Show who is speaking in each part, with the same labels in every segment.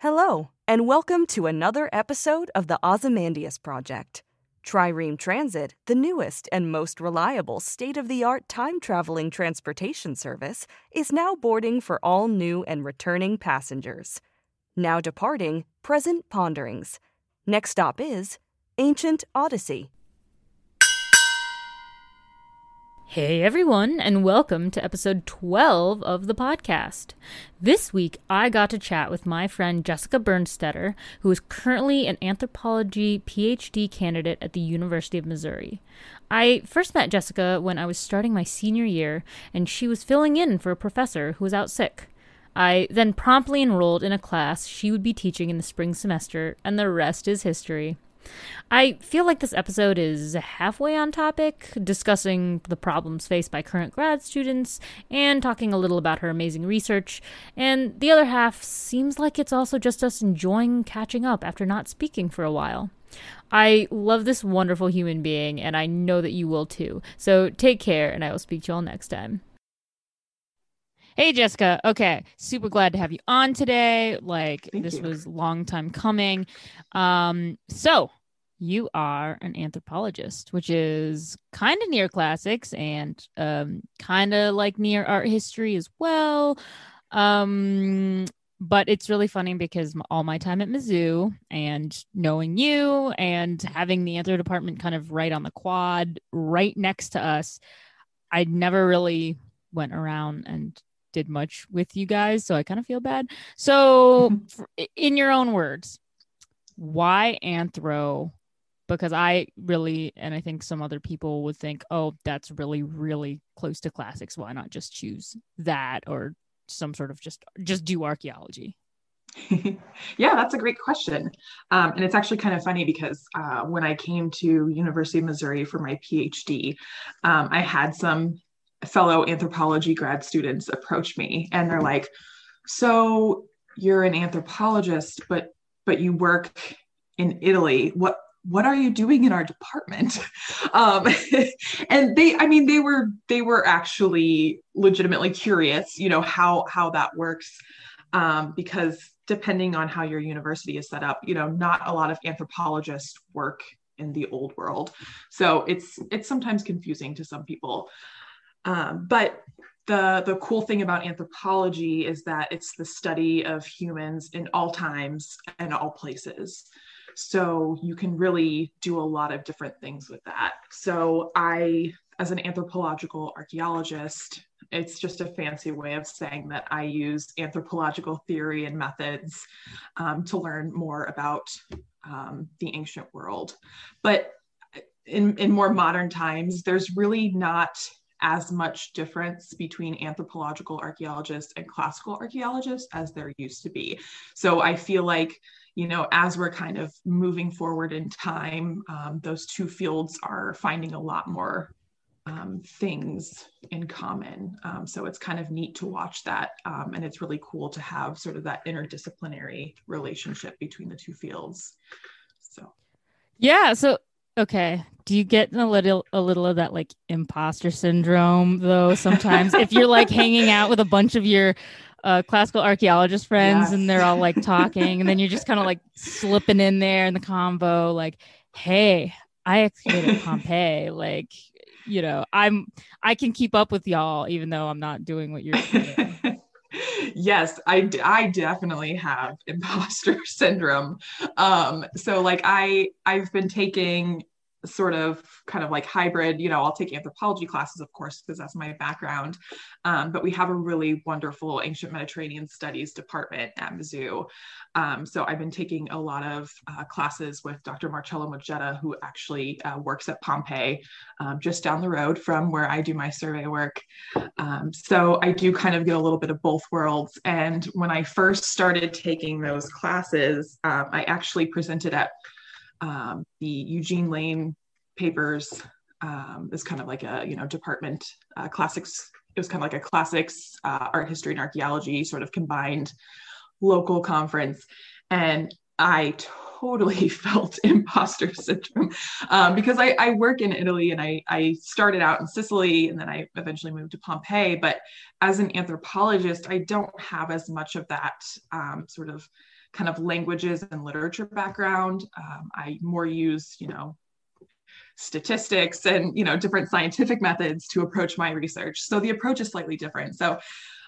Speaker 1: Hello, and welcome to another episode of the Ozymandias Project. Trireme Transit, the newest and most reliable state of the art time traveling transportation service, is now boarding for all new and returning passengers. Now departing, present ponderings. Next stop is Ancient Odyssey.
Speaker 2: Hey everyone, and welcome to episode 12 of the podcast. This week, I got to chat with my friend Jessica Bernstetter, who is currently an anthropology PhD candidate at the University of Missouri. I first met Jessica when I was starting my senior year, and she was filling in for a professor who was out sick. I then promptly enrolled in a class she would be teaching in the spring semester, and the rest is history. I feel like this episode is halfway on topic, discussing the problems faced by current grad students and talking a little about her amazing research, and the other half seems like it's also just us enjoying catching up after not speaking for a while. I love this wonderful human being, and I know that you will too. So take care, and I will speak to you all next time. Hey Jessica. Okay, super glad to have you on today. Like
Speaker 3: Thank
Speaker 2: this
Speaker 3: you.
Speaker 2: was long time coming. Um so you are an anthropologist, which is kind of near classics and um kind of like near art history as well. Um but it's really funny because all my time at Mizzou and knowing you and having the anthro department kind of right on the quad right next to us, I never really went around and did much with you guys, so I kind of feel bad. So, in your own words, why anthro? Because I really, and I think some other people would think, oh, that's really, really close to classics. Why not just choose that or some sort of just just do archaeology?
Speaker 3: yeah, that's a great question. Um, and it's actually kind of funny because uh, when I came to University of Missouri for my PhD, um, I had some fellow anthropology grad students approach me and they're like, so you're an anthropologist, but but you work in Italy. What what are you doing in our department? Um, and they, I mean, they were they were actually legitimately curious, you know, how how that works um, because depending on how your university is set up, you know, not a lot of anthropologists work in the old world. So it's it's sometimes confusing to some people. Um, but the the cool thing about anthropology is that it's the study of humans in all times and all places. So you can really do a lot of different things with that. So I, as an anthropological archaeologist, it's just a fancy way of saying that I use anthropological theory and methods um, to learn more about um, the ancient world. But in, in more modern times, there's really not as much difference between anthropological archaeologists and classical archaeologists as there used to be. So I feel like, you know, as we're kind of moving forward in time, um, those two fields are finding a lot more um, things in common. Um, so it's kind of neat to watch that. Um, and it's really cool to have sort of that interdisciplinary relationship between the two fields. So,
Speaker 2: Yeah. So okay. Do you get a little a little of that like imposter syndrome though sometimes if you're like hanging out with a bunch of your uh, classical archaeologist friends and they're all like talking and then you're just kind of like slipping in there in the combo like hey I excavated Pompeii like you know I'm I can keep up with y'all even though I'm not doing what you're doing.
Speaker 3: yes I, I definitely have imposter syndrome um so like i i've been taking sort of kind of like hybrid you know i'll take anthropology classes of course because that's my background um, but we have a really wonderful ancient mediterranean studies department at mizzou. Um, so i've been taking a lot of uh, classes with dr marcello Mogetta, who actually uh, works at pompeii um, just down the road from where i do my survey work. Um, so i do kind of get a little bit of both worlds and when i first started taking those classes um, i actually presented at um, the Eugene Lane papers um, is kind of like a you know department uh, classics. It was kind of like a classics, uh, art history, and archaeology sort of combined local conference, and I totally felt imposter syndrome um, because I, I, work in Italy and I, I started out in Sicily and then I eventually moved to Pompeii. But as an anthropologist, I don't have as much of that um, sort of kind of languages and literature background. Um, I more use, you know, statistics and you know different scientific methods to approach my research. So the approach is slightly different. So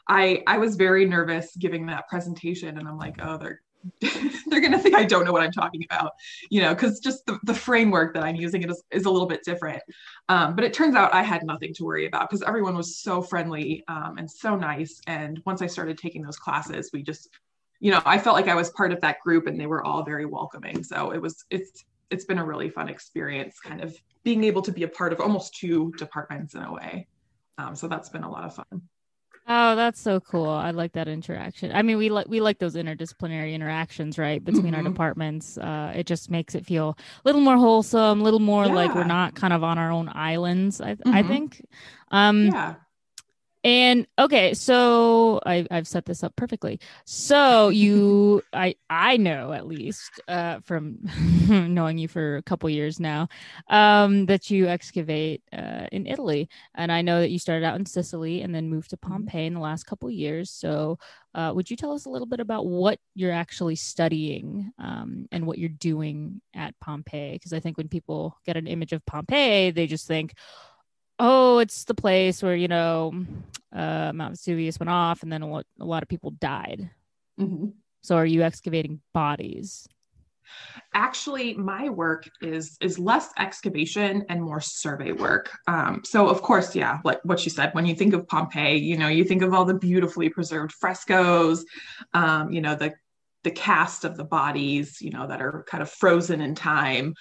Speaker 3: I I was very nervous giving that presentation, and I'm like, oh, they're they're going to think I don't know what I'm talking about, you know, because just the, the framework that I'm using it is, is a little bit different. Um, but it turns out I had nothing to worry about because everyone was so friendly um, and so nice. And once I started taking those classes, we just you know, I felt like I was part of that group and they were all very welcoming. So it was, it's, it's been a really fun experience kind of being able to be a part of almost two departments in a way. Um, so that's been a lot of fun.
Speaker 2: Oh, that's so cool. I like that interaction. I mean, we like we like those interdisciplinary interactions, right, between mm-hmm. our departments. Uh, it just makes it feel a little more wholesome, a little more yeah. like we're not kind of on our own islands. I mm-hmm. I think. Um, yeah. And okay, so I, I've set this up perfectly. So you, I, I know at least uh, from knowing you for a couple years now um, that you excavate uh, in Italy, and I know that you started out in Sicily and then moved to mm-hmm. Pompeii in the last couple years. So, uh, would you tell us a little bit about what you're actually studying um, and what you're doing at Pompeii? Because I think when people get an image of Pompeii, they just think, oh, it's the place where you know uh, Mount Vesuvius went off, and then a lot, a lot of people died. Mm-hmm. So, are you excavating bodies?
Speaker 3: Actually, my work is is less excavation and more survey work. Um, so, of course, yeah, like what you said, when you think of Pompeii, you know, you think of all the beautifully preserved frescoes, um, you know, the the cast of the bodies, you know, that are kind of frozen in time.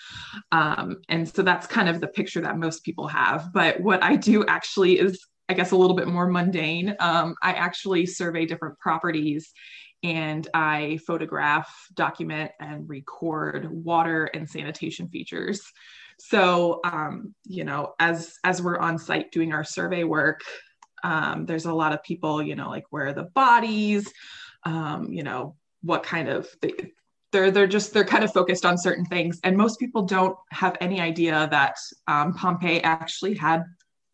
Speaker 3: Um, and so that's kind of the picture that most people have. But what I do actually is, I guess, a little bit more mundane. Um, I actually survey different properties and I photograph, document, and record water and sanitation features. So, um, you know, as as we're on site doing our survey work, um, there's a lot of people, you know, like where are the bodies, um, you know, what kind of they, they're they're just they're kind of focused on certain things. And most people don't have any idea that um, pompeii actually had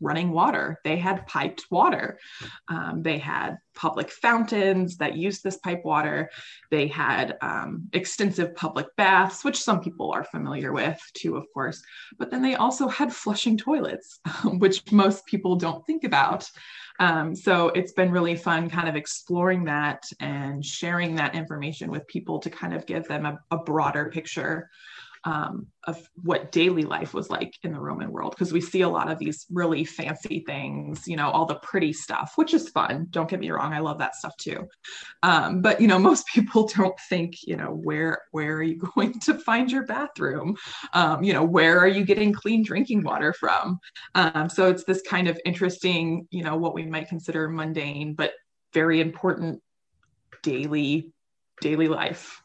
Speaker 3: running water. They had piped water. Um, they had public fountains that used this pipe water. They had um, extensive public baths which some people are familiar with too of course. But then they also had flushing toilets which most people don't think about um, so it's been really fun kind of exploring that and sharing that information with people to kind of give them a, a broader picture um, of what daily life was like in the Roman world because we see a lot of these really fancy things, you know, all the pretty stuff, which is fun. Don't get me wrong, I love that stuff too. Um, but you know, most people don't think, you know, where where are you going to find your bathroom? Um, you know, where are you getting clean drinking water from? Um, so it's this kind of interesting, you know, what we might consider mundane but very important daily daily life.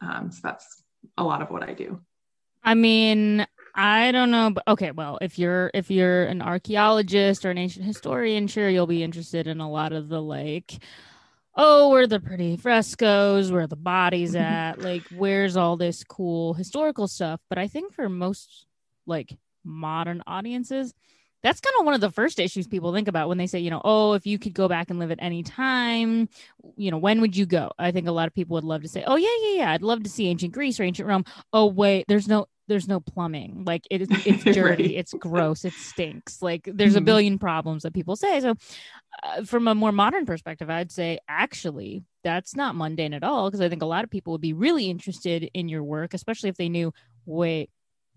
Speaker 3: Um, so that's a lot of what I do.
Speaker 2: I mean, I don't know, but okay, well, if you're if you're an archaeologist or an ancient historian, sure you'll be interested in a lot of the like oh, where the pretty frescoes, where the bodies at, like where's all this cool historical stuff. But I think for most like modern audiences, that's kind of one of the first issues people think about when they say, you know, oh, if you could go back and live at any time, you know, when would you go? I think a lot of people would love to say, oh yeah, yeah, yeah, I'd love to see ancient Greece or ancient Rome. Oh wait, there's no there's no plumbing. Like it is it's dirty, right. it's gross, it stinks. Like there's mm-hmm. a billion problems that people say. So uh, from a more modern perspective, I'd say actually that's not mundane at all because I think a lot of people would be really interested in your work, especially if they knew, wait,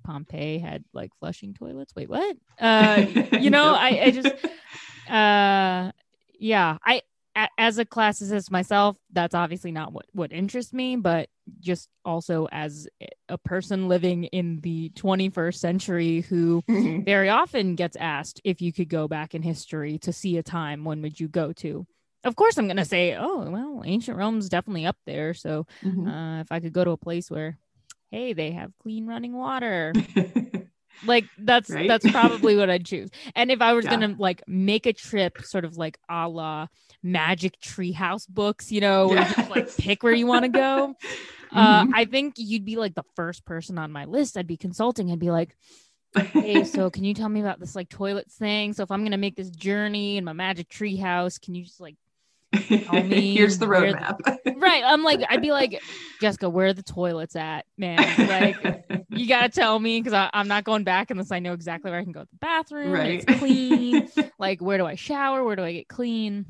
Speaker 2: Pompeii had like flushing toilets. Wait, what? Uh, you know, I, I just, uh, yeah, I, a, as a classicist myself, that's obviously not what, what interests me, but just also as a person living in the 21st century who mm-hmm. very often gets asked if you could go back in history to see a time, when would you go to? Of course, I'm going to say, oh, well, ancient Rome's definitely up there. So mm-hmm. uh, if I could go to a place where hey, they have clean running water. like that's right? that's probably what I'd choose. And if I was yeah. gonna like make a trip, sort of like a la Magic Treehouse books, you know, yes. you just, like pick where you want to go. Uh, mm-hmm. I think you'd be like the first person on my list. I'd be consulting. I'd be like, hey, so can you tell me about this like toilets thing? So if I'm gonna make this journey in my Magic Treehouse, can you just like
Speaker 3: Here's the roadmap.
Speaker 2: right. I'm like, I'd be like, Jessica, where are the toilets at, man? Like, you gotta tell me because I'm not going back unless I know exactly where I can go to the bathroom. Right. It's clean. like, where do I shower? Where do I get clean?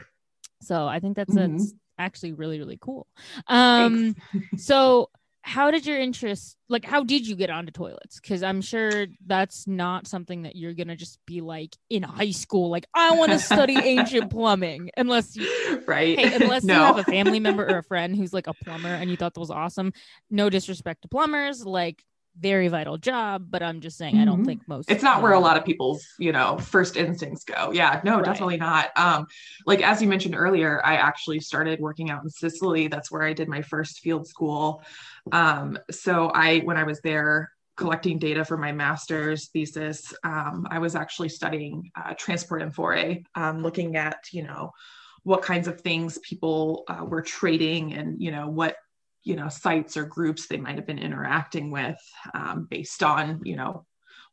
Speaker 2: So I think that's, mm-hmm. that's actually really, really cool. Um, so how did your interest like how did you get onto toilets? Because i'm sure that's not something that you're gonna just be like in high school like i want to study ancient plumbing unless you
Speaker 3: right?
Speaker 2: hey, unless no. you have a family member or a friend who's like a plumber and you thought that was awesome. No disrespect to plumbers like very vital job but i'm just saying mm-hmm. i don't mm-hmm. think most
Speaker 3: it's not where a lot of people's you know first instincts go yeah no right. definitely not um like as you mentioned earlier i actually started working out in sicily that's where i did my first field school um so i when i was there collecting data for my master's thesis um, i was actually studying uh, transport amphorae um, looking at you know what kinds of things people uh, were trading and you know what you know sites or groups they might have been interacting with um, based on you know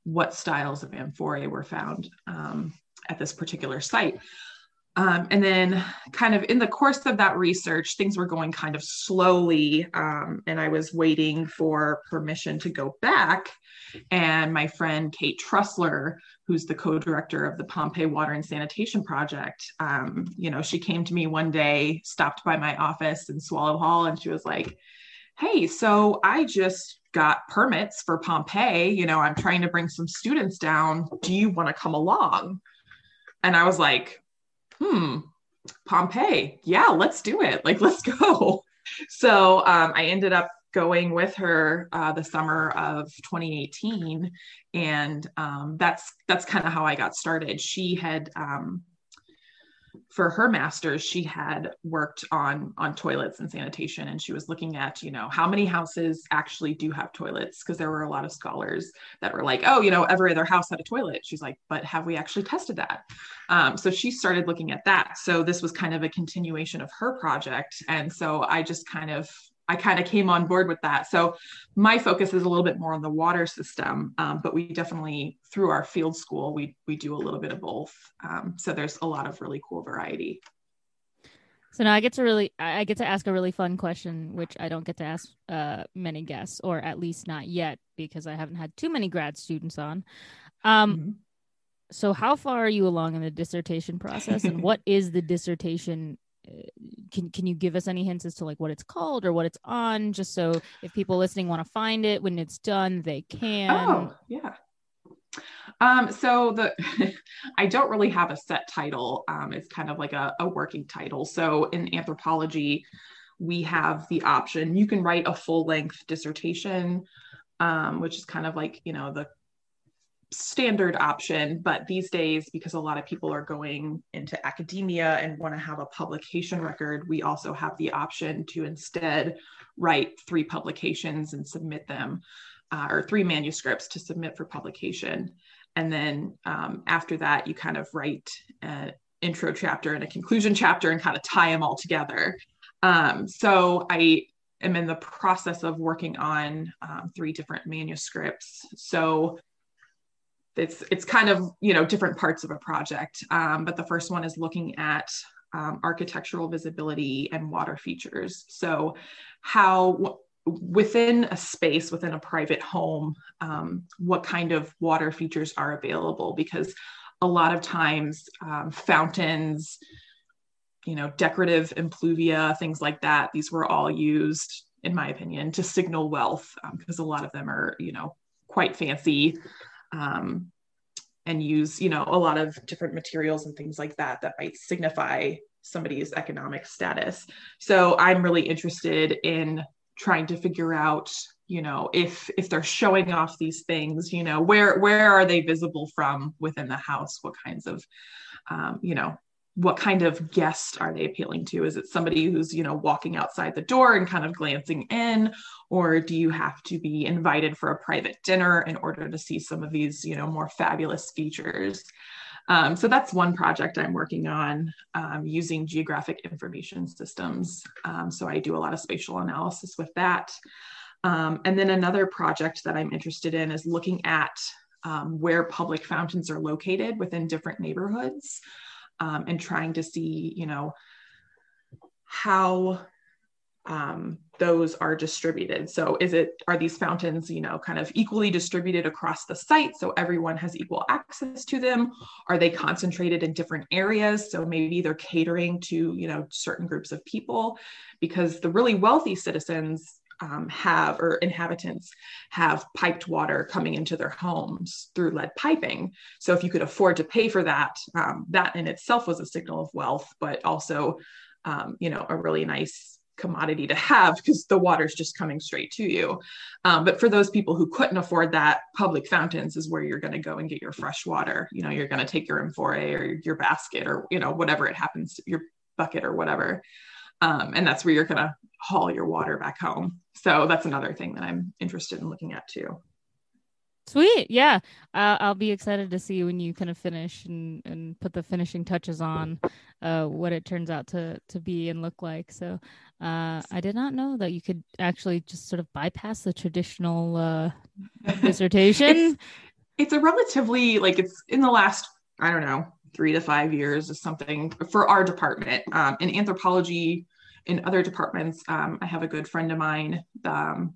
Speaker 3: what styles of amphorae were found um, at this particular site um, and then, kind of in the course of that research, things were going kind of slowly. Um, and I was waiting for permission to go back. And my friend Kate Trussler, who's the co director of the Pompeii Water and Sanitation Project, um, you know, she came to me one day, stopped by my office in Swallow Hall, and she was like, Hey, so I just got permits for Pompeii. You know, I'm trying to bring some students down. Do you want to come along? And I was like, hmm, Pompeii. Yeah, let's do it. Like, let's go. So um, I ended up going with her uh, the summer of 2018, and um, that's that's kind of how I got started. She had um, for her master's she had worked on on toilets and sanitation and she was looking at you know how many houses actually do have toilets because there were a lot of scholars that were like oh you know every other house had a toilet. She's like but have we actually tested that? Um, so she started looking at that. So this was kind of a continuation of her project. And so i just kind of I kind of came on board with that. So my focus is a little bit more on the water system, um, but we definitely through our field school we we do a little bit of both. Um, so there's a lot of really cool variety.
Speaker 2: So now I get to really I get to ask a really fun question, which I don't get to ask uh, many guests, or at least not yet, because I haven't had too many grad students on. Um, mm-hmm. So how far are you along in the dissertation process, and what is the dissertation can can you give us any hints as to like what it's called or what it's on just so if people listening want to find it when it's done they can
Speaker 3: oh yeah um, so the I don't really have a set title. Um, it's kind of like a, a working title. So in anthropology, we have the option you can write a full length dissertation, um, which is kind of like you know the standard option but these days because a lot of people are going into academia and want to have a publication record we also have the option to instead write three publications and submit them uh, or three manuscripts to submit for publication. And then um, after that you kind of write an intro chapter and a conclusion chapter and kind of tie them all together. Um, so i am in the process of working on um, three different manuscripts. So it's it's kind of you know different parts of a project. Um, but the first one is looking at um, architectural visibility and water features. So how within a space within a private home um, what kind of water features are available? Because a lot of times um, fountains you know decorative impluvia things like that these were all used in my opinion to signal wealth because um, a lot of them are you know quite fancy um, and use you know a lot of different materials and things like that that might signify somebody's economic status. So i'm really interested in trying to figure out you know if if they're showing off these things you know where where are they visible from within the house? What kinds of um, you know what kind of guest are they appealing to? Is it somebody who's you know walking outside the door and kind of glancing in? Or do you have to be invited for a private dinner in order to see some of these you know more fabulous features? Um, so that's one project i'm working on um, using geographic information systems. Um, so i do a lot of spatial analysis with that. Um, and then another project that i'm interested in is looking at um, where public fountains are located within different neighborhoods um, and trying to see, you know, how um, those are distributed. So is it, are these fountains, you know, kind of equally distributed across the site so everyone has equal access to them? Are they concentrated in different areas? So maybe they're catering to, you know, certain groups of people because the really wealthy citizens um, have or inhabitants have piped water coming into their homes through lead piping. So if you could afford to pay for that, um, that in itself was a signal of wealth, but also, um, you know, a really nice commodity to have because the water's just coming straight to you. Um, but for those people who couldn't afford that, public fountains is where you're going to go and get your fresh water. You know, you're going to take your amphora or your basket or, you know, whatever it happens your bucket or whatever. Um, and that's where you're going to haul your water back home. So that's another thing that I'm interested in looking at too.
Speaker 2: Sweet. Yeah. Uh, I'll be excited to see when you kind of finish and, and put the finishing touches on uh, what it turns out to, to be and look like. So uh, I did not know that you could actually just sort of bypass the traditional uh, dissertation.
Speaker 3: it's, it's a relatively, like, it's in the last, I don't know, three to five years is something for our department. Um, in anthropology, in other departments, um, I have a good friend of mine um,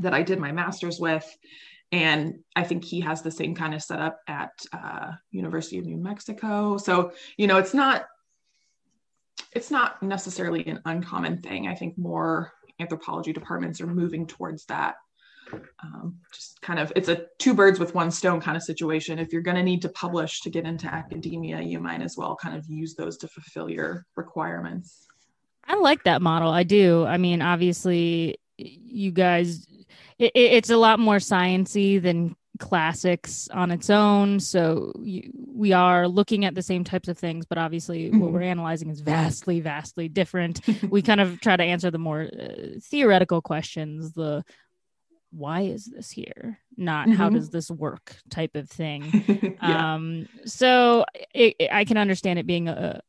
Speaker 3: that I did my master's with, and I think he has the same kind of setup at uh, University of New Mexico. So you know, it's not it's not necessarily an uncommon thing. I think more anthropology departments are moving towards that. Um, just kind of it's a two birds with one stone kind of situation if you're going to need to publish to get into academia you might as well kind of use those to fulfill your requirements
Speaker 2: I like that model. I do. I mean, obviously, you guys, it, it's a lot more sciency than classics on its own. So you, we are looking at the same types of things, but obviously, mm-hmm. what we're analyzing is vastly, vastly different. we kind of try to answer the more uh, theoretical questions. The why is this here not mm-hmm. how does this work type of thing yeah. um so it, it, i can understand it being a,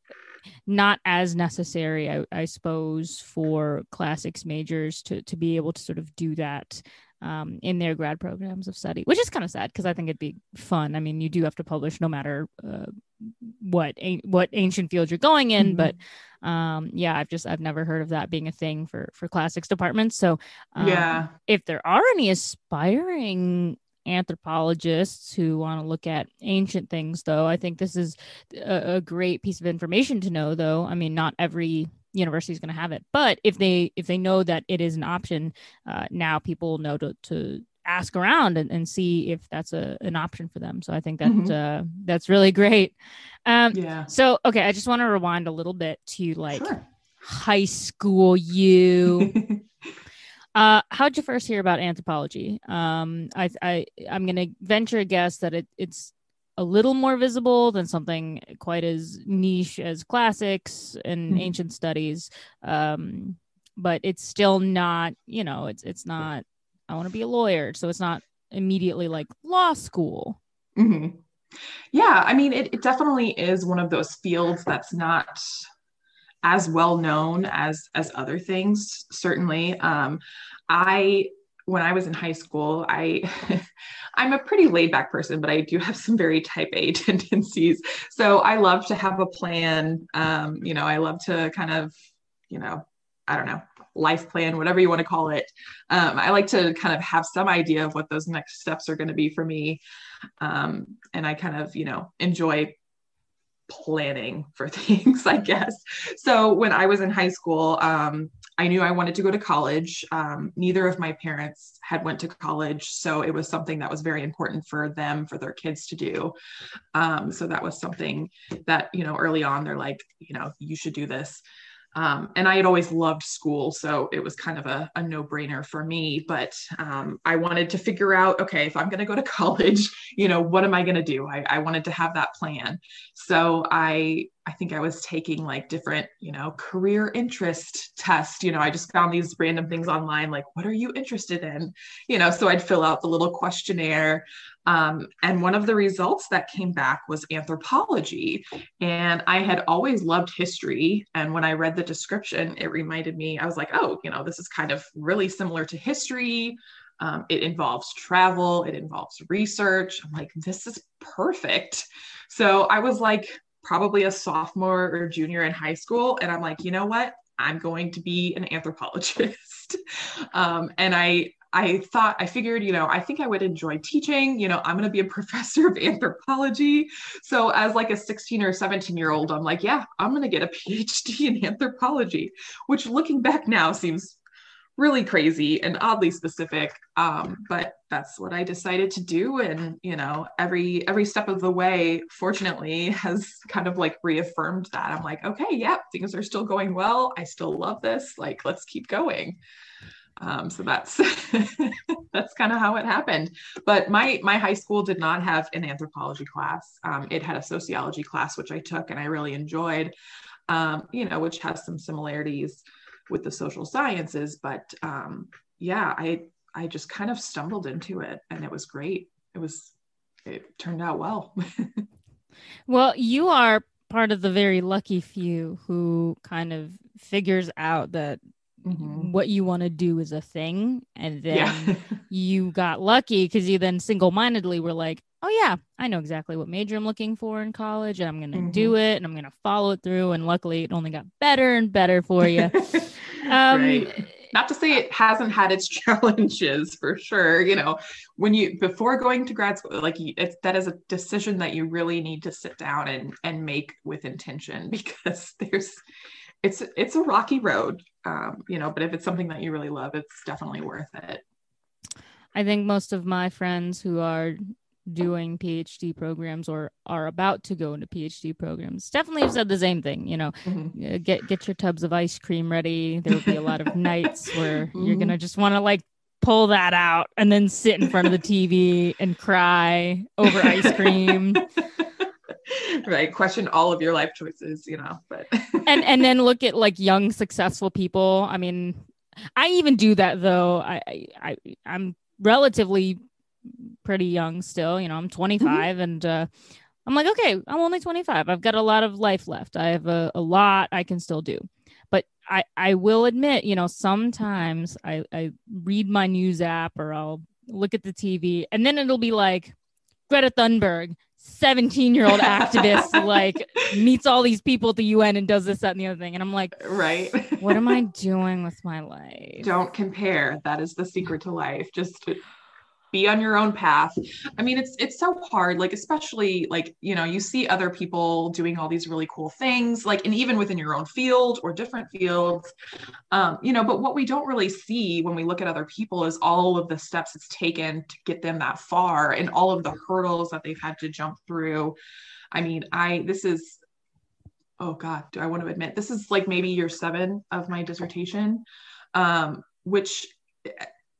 Speaker 2: not as necessary, I, I suppose, for classics majors to to be able to sort of do that um, in their grad programs of study, which is kind of sad because I think it'd be fun. I mean, you do have to publish no matter uh, what what ancient field you're going in, mm-hmm. but um, yeah, I've just I've never heard of that being a thing for for classics departments. So um,
Speaker 3: yeah,
Speaker 2: if there are any aspiring anthropologists who want to look at ancient things though. I think this is a, a great piece of information to know though. I mean not every university is going to have it but if they if they know that it is an option uh, now people know to, to ask around and, and see if that's a, an option for them. So i think that mm-hmm. uh, that's really great. Um yeah. so okay i just want to rewind a little bit to like sure. high school you Uh, how'd you first hear about anthropology? Um, I, I, I'm going to venture a guess that it, it's a little more visible than something quite as niche as classics and mm-hmm. ancient studies. Um, but it's still not, you know, it's, it's not, I want to be a lawyer. So it's not immediately like law school.
Speaker 3: Mm-hmm. Yeah. I mean, it, it definitely is one of those fields that's not as well known as as other things certainly um, i when I was in high school, I I'm a pretty laid back person, but I do have some very type A tendencies. So I love to have a plan. Um, you know, I love to kind of, you know, I don't know, life plan, whatever you want to call it. Um, I like to kind of have some idea of what those next steps are going to be for me. Um, and I kind of, you know, enjoy planning for things, I guess. So when I was in high school, um, I knew I wanted to go to college. Um, neither of my parents had went to college, so it was something that was very important for them, for their kids to do. Um, so that was something that you know early on they're like, you know, you should do this. Um, and I had always loved school, so it was kind of a, a no brainer for me. But um, I wanted to figure out okay, if I'm going to go to college, you know, what am I going to do? I, I wanted to have that plan. So I I think I was taking like different, you know, career interest tests. You know, I just found these random things online, like, what are you interested in? You know, so I'd fill out the little questionnaire. Um, and one of the results that came back was anthropology. And I had always loved history. And when I read the description, it reminded me, I was like, oh, you know, this is kind of really similar to history. Um, it involves travel, it involves research. I'm like, this is perfect. So I was like, probably a sophomore or junior in high school. And I'm like, you know what? I'm going to be an anthropologist. um, and I, I thought, I figured, you know, I think I would enjoy teaching. You know, I'm going to be a professor of anthropology. So, as like a 16 or 17 year old, I'm like, yeah, I'm going to get a PhD in anthropology, which looking back now seems really crazy and oddly specific um, but that's what i decided to do. And you know every every step of the way fortunately has kind of like reaffirmed that. I'm like okay yeah things are still going well. I still love this. Like let's keep going. Um, so that's that's kind of how it happened. But my my high school did not have an anthropology class. Um, it had a sociology class which i took and i really enjoyed um, you know which has some similarities with the social sciences but um, yeah i i just kind of stumbled into it and it was great it was it turned out well
Speaker 2: well you are part of the very lucky few who kind of figures out that mm-hmm. what you want to do is a thing and then yeah. you got lucky because you then single-mindedly were like oh yeah i know exactly what major i'm looking for in college and i'm going to mm-hmm. do it and i'm going to follow it through and luckily it only got better and better for you
Speaker 3: um, right. not to say it hasn't had its challenges for sure you know when you before going to grad school like it's that is a decision that you really need to sit down and and make with intention because there's it's it's a rocky road um, you know but if it's something that you really love it's definitely worth it
Speaker 2: i think most of my friends who are doing PhD programs or are about to go into PhD programs definitely have said the same thing. You know, mm-hmm. get get your tubs of ice cream ready. There will be a lot of nights where mm-hmm. you're gonna just want to like pull that out and then sit in front of the TV and cry over ice cream.
Speaker 3: right question all of your life choices you know but
Speaker 2: and and then look at like young successful people i mean i even do that though i i i'm relatively pretty young still. You know, I'm 25 mm-hmm. and uh, I'm like, okay, I'm only 25. I've got a lot of life left. I have a, a lot I can still do. But I, I will admit, you know, sometimes I, I read my news app or I'll look at the TV and then it'll be like Greta Thunberg, 17 year old activist, like meets all these people at the UN and does this, that, and the other thing. And I'm like,
Speaker 3: right.
Speaker 2: what am I doing with my life?
Speaker 3: Don't compare. That is the secret to life. Just be on your own path. I mean it's it's so hard like especially like you know you see other people doing all these really cool things like and even within your own field or different fields. Um, you know but what we don't really see when we look at other people is all of the steps it's taken to get them that far and all of the hurdles that they've had to jump through. I mean i this is oh god do i want to admit this is like maybe year seven of my dissertation um, which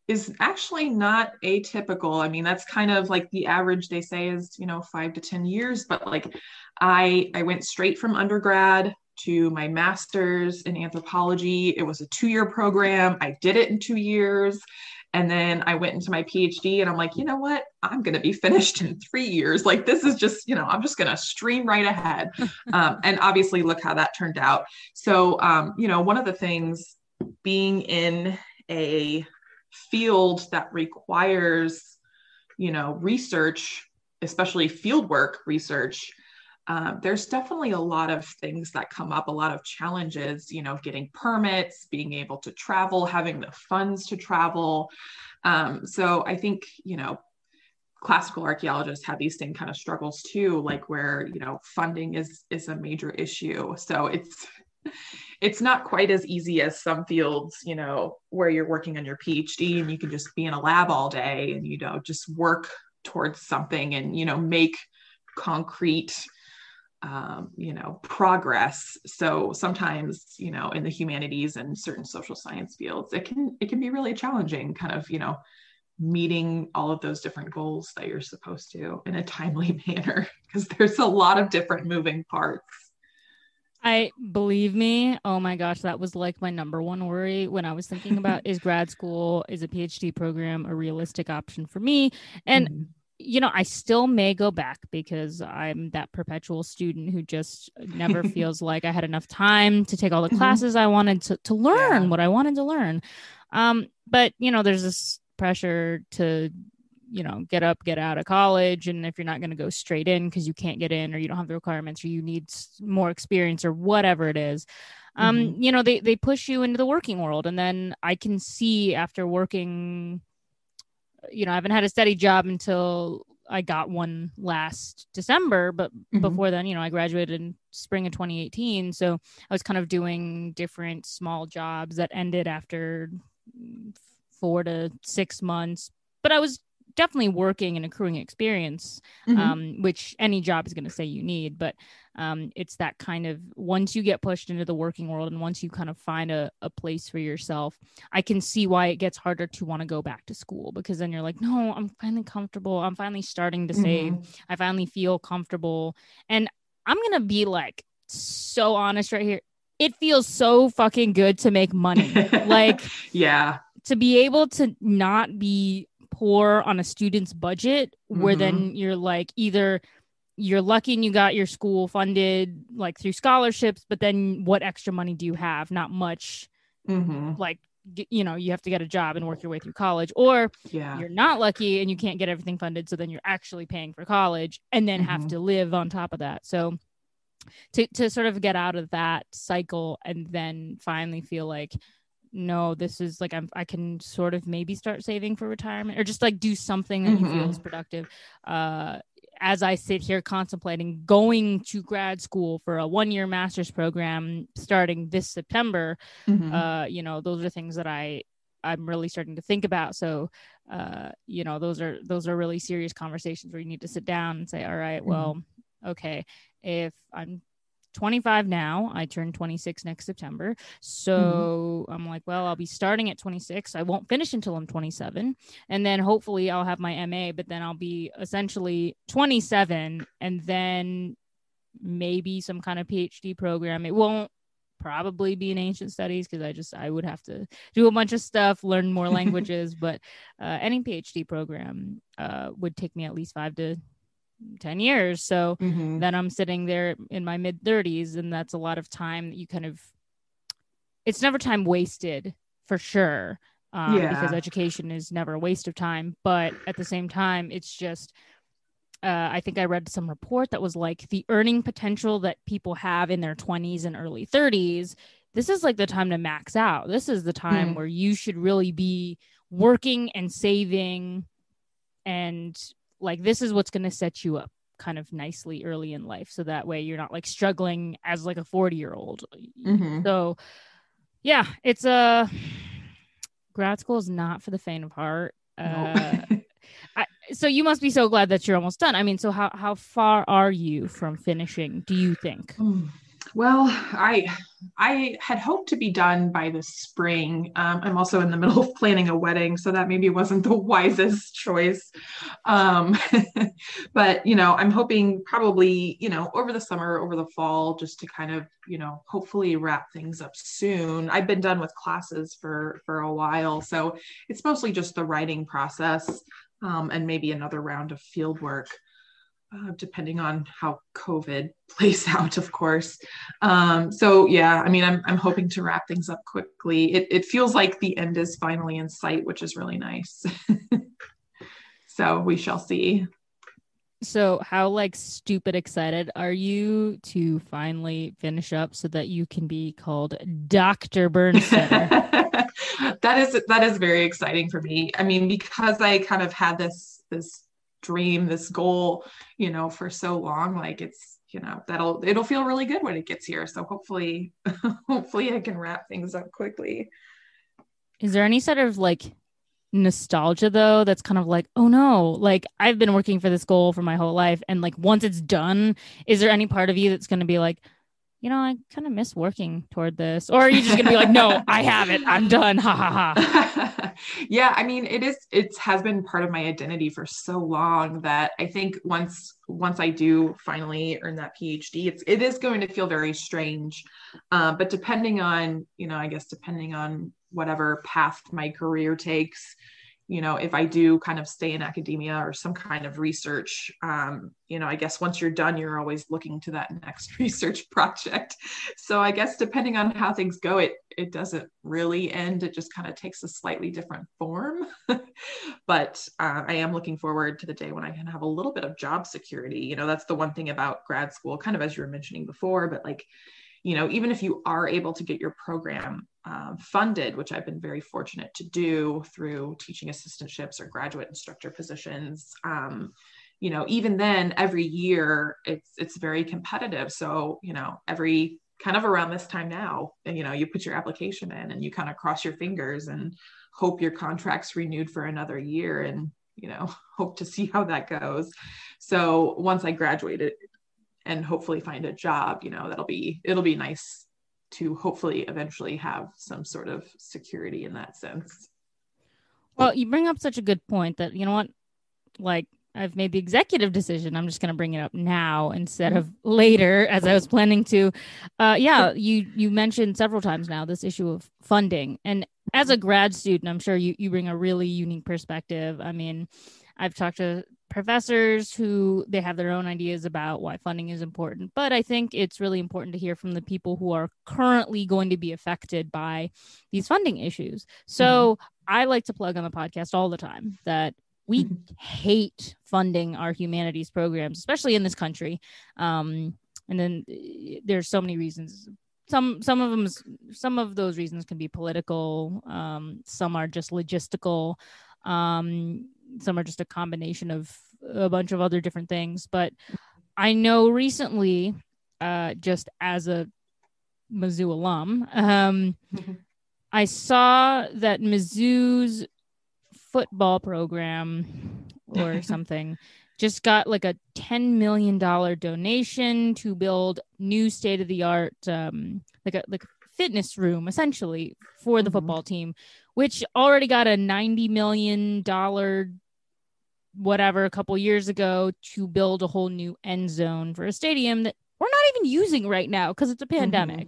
Speaker 3: is actually not atypical. I mean, that's kind of like the average they say is, you know, five to 10 years. But like I I went straight from undergrad to my master's in anthropology. It was a two-year program. I did it in two years. And then I went into my PhD and I'm like, you know what? I'm going to be finished in three years. Like, this is just, you know, I'm just going to stream right ahead. um, and obviously, look how that turned out. So, um, you know, one of the things being in a field that requires, you know, research, especially fieldwork research, um, there's definitely a lot of things that come up, a lot of challenges, you know, getting permits, being able to travel, having the funds to travel. Um, so I think, you know, classical archaeologists have these same kind of struggles too, like where, you know, funding is is a major issue. So it's it's not quite as easy as some fields, you know, where you're working on your PhD and you can just be in a lab all day and, you know, just work towards something and, you know, make concrete um, you know progress. So sometimes you know in the humanities and certain social science fields it can it can be really challenging kind of you know meeting all of those different goals that you're supposed to in a timely manner because there's a lot of different moving parts
Speaker 2: I believe me. Oh my gosh, that was like my number one worry when I was thinking about is grad school, is a PhD program a realistic option for me? And mm-hmm you know, I still may go back because I'm that perpetual student who just never feels like I had enough time to take all the mm-hmm. classes I wanted to, to learn yeah. what I wanted to learn. Um, but, you know, there's this pressure to, you know, get up, get out of college. And if you're not going to go straight in because you can't get in or you don't have the requirements or you need more experience or whatever it is, um, mm-hmm. you know, they, they push you into the working world. And then I can see after working you know, I haven't had a steady job until I got one last December, but mm-hmm. before then, you know, I graduated in spring of 2018. So I was kind of doing different small jobs that ended after four to six months. But I was definitely working and accruing experience, mm-hmm. um, which any job is going to say you need. But um, it's that kind of once you get pushed into the working world and once you kind of find a, a place for yourself, I can see why it gets harder to want to go back to school because then you're like, no, I'm finally comfortable. I'm finally starting to save. Mm-hmm. I finally feel comfortable. And I'm going to be like so honest right here. It feels so fucking good to make money. like,
Speaker 3: yeah.
Speaker 2: To be able to not be poor on a student's budget, where mm-hmm. then you're like either you're lucky and you got your school funded like through scholarships, but then what extra money do you have? Not much. Mm-hmm. Like you know you have to get a job and work your way through college or yeah. you're not lucky and you can't get everything funded so then you're actually paying for college and then mm-hmm. have to live on top of that so to, to sort of get out of that cycle and then finally feel like no this is like I'm, i can sort of maybe start saving for retirement or just like do something that mm-hmm. you feel is productive uh as I sit here contemplating going to grad school for a one year master's program starting this September, mm-hmm. uh, you know, those are things that I I'm really starting to think about. So, uh, you know, those are those are really serious conversations where you need to sit down and say, all right, mm-hmm. well, okay, if I'm 25 now. I turn 26 next September. So mm-hmm. I'm like, well, I'll be starting at 26. I won't finish until I'm 27. And then hopefully I'll have my MA, but then I'll be essentially 27 and then maybe some kind of PhD program. It won't probably be in ancient studies because I just I would have to do a bunch of stuff, learn more languages, but uh, any PhD program uh, would take me at least five to 10 years. So mm-hmm. then I'm sitting there in my mid 30s, and that's a lot of time that you kind of, it's never time wasted for sure. Um, yeah. Because education is never a waste of time. But at the same time, it's just, uh, I think I read some report that was like the earning potential that people have in their 20s and early 30s. This is like the time to max out. This is the time mm. where you should really be working and saving and like this is what's going to set you up kind of nicely early in life. So that way you're not like struggling as like a 40 year old mm-hmm. so yeah it's a uh, grad school is not for the faint of heart. Uh, I, so you must be so glad that you're almost done. I mean so how, how far are you from finishing do you think?
Speaker 3: Mm. Well, I I had hoped to be done by the spring. Um, I'm also in the middle of planning a wedding, so that maybe wasn't the wisest choice. Um, but you know, I'm hoping probably you know over the summer, over the fall, just to kind of you know hopefully wrap things up soon. I've been done with classes for for a while, so it's mostly just the writing process um, and maybe another round of field work. Uh, depending on how COVID plays out, of course. Um, so yeah, I mean, I'm I'm hoping to wrap things up quickly. It it feels like the end is finally in sight, which is really nice. so we shall see.
Speaker 2: So how like stupid excited are you to finally finish up so that you can be called Dr. Bernstetter?
Speaker 3: that is that is very exciting for me. I mean, because I kind of had this this dream, this goal, you know, for so long, like it's you know that'll it'll feel really good when it gets here. So hopefully, hopefully I can wrap things up quickly.
Speaker 2: Is there any sort of like nostalgia though that's kind of like oh no like i've been working for this goal for my whole life and like once it's done is there any part of you that's going to be like you know i kind of miss working toward this. Or are you just to be like no i have it. I'm done. Ha ha
Speaker 3: ha. Yeah i mean it is it has been part of my identity for so long that i think once once i do finally earn that phd it's it is going to feel very strange. Uh, but depending on you know i guess depending on whatever path my career takes you know if i do kind of stay in academia or some kind of research um, you know i guess once you're done you're always looking to that next research project. So i guess depending on how things go it it doesn't really end. It just kind of takes a slightly different form. But uh, i am looking forward to the day when i can have a little bit of job security. You know that's the one thing about grad school kind of as you were mentioning before but like you know even if you are able to get your program um, funded, which I've been very fortunate to do through teaching assistantships or graduate instructor positions. Um, you know, even then, every year it's it's very competitive. So you know, every kind of around this time now, you know, you put your application in and you kind of cross your fingers and hope your contract's renewed for another year and you know hope to see how that goes. So once I graduated and hopefully find a job, you know, that'll be it'll be nice to hopefully eventually have some sort of security in that sense.
Speaker 2: Well, you bring up such a good point that, you know what, like I've made the executive decision. I'm just going to bring it up now instead of later, as I was planning to. Uh, yeah, you you mentioned several times now this issue of funding, and as a grad student, I'm sure you you bring a really unique perspective. I mean, I've talked to professors who they have their own ideas about why funding is important but i think it's really important to hear from the people who are currently going to be affected by these funding issues so mm-hmm. i like to plug on the podcast all the time that we mm-hmm. hate funding our humanities programs especially in this country um, and then eh, there's so many reasons some some of them some of those reasons can be political um, some are just logistical um, some are just a combination of a bunch of other different things but i know recently uh, just as a mizzou alum um, i saw that mizzou's football program or something just got like a $10 million donation to build new state of the art um, like a like a fitness room essentially for the mm-hmm. football team which already got a 90 million dollar whatever a couple years ago to build a whole new end zone for a stadium that we're not even using right now because it's a mm-hmm. pandemic.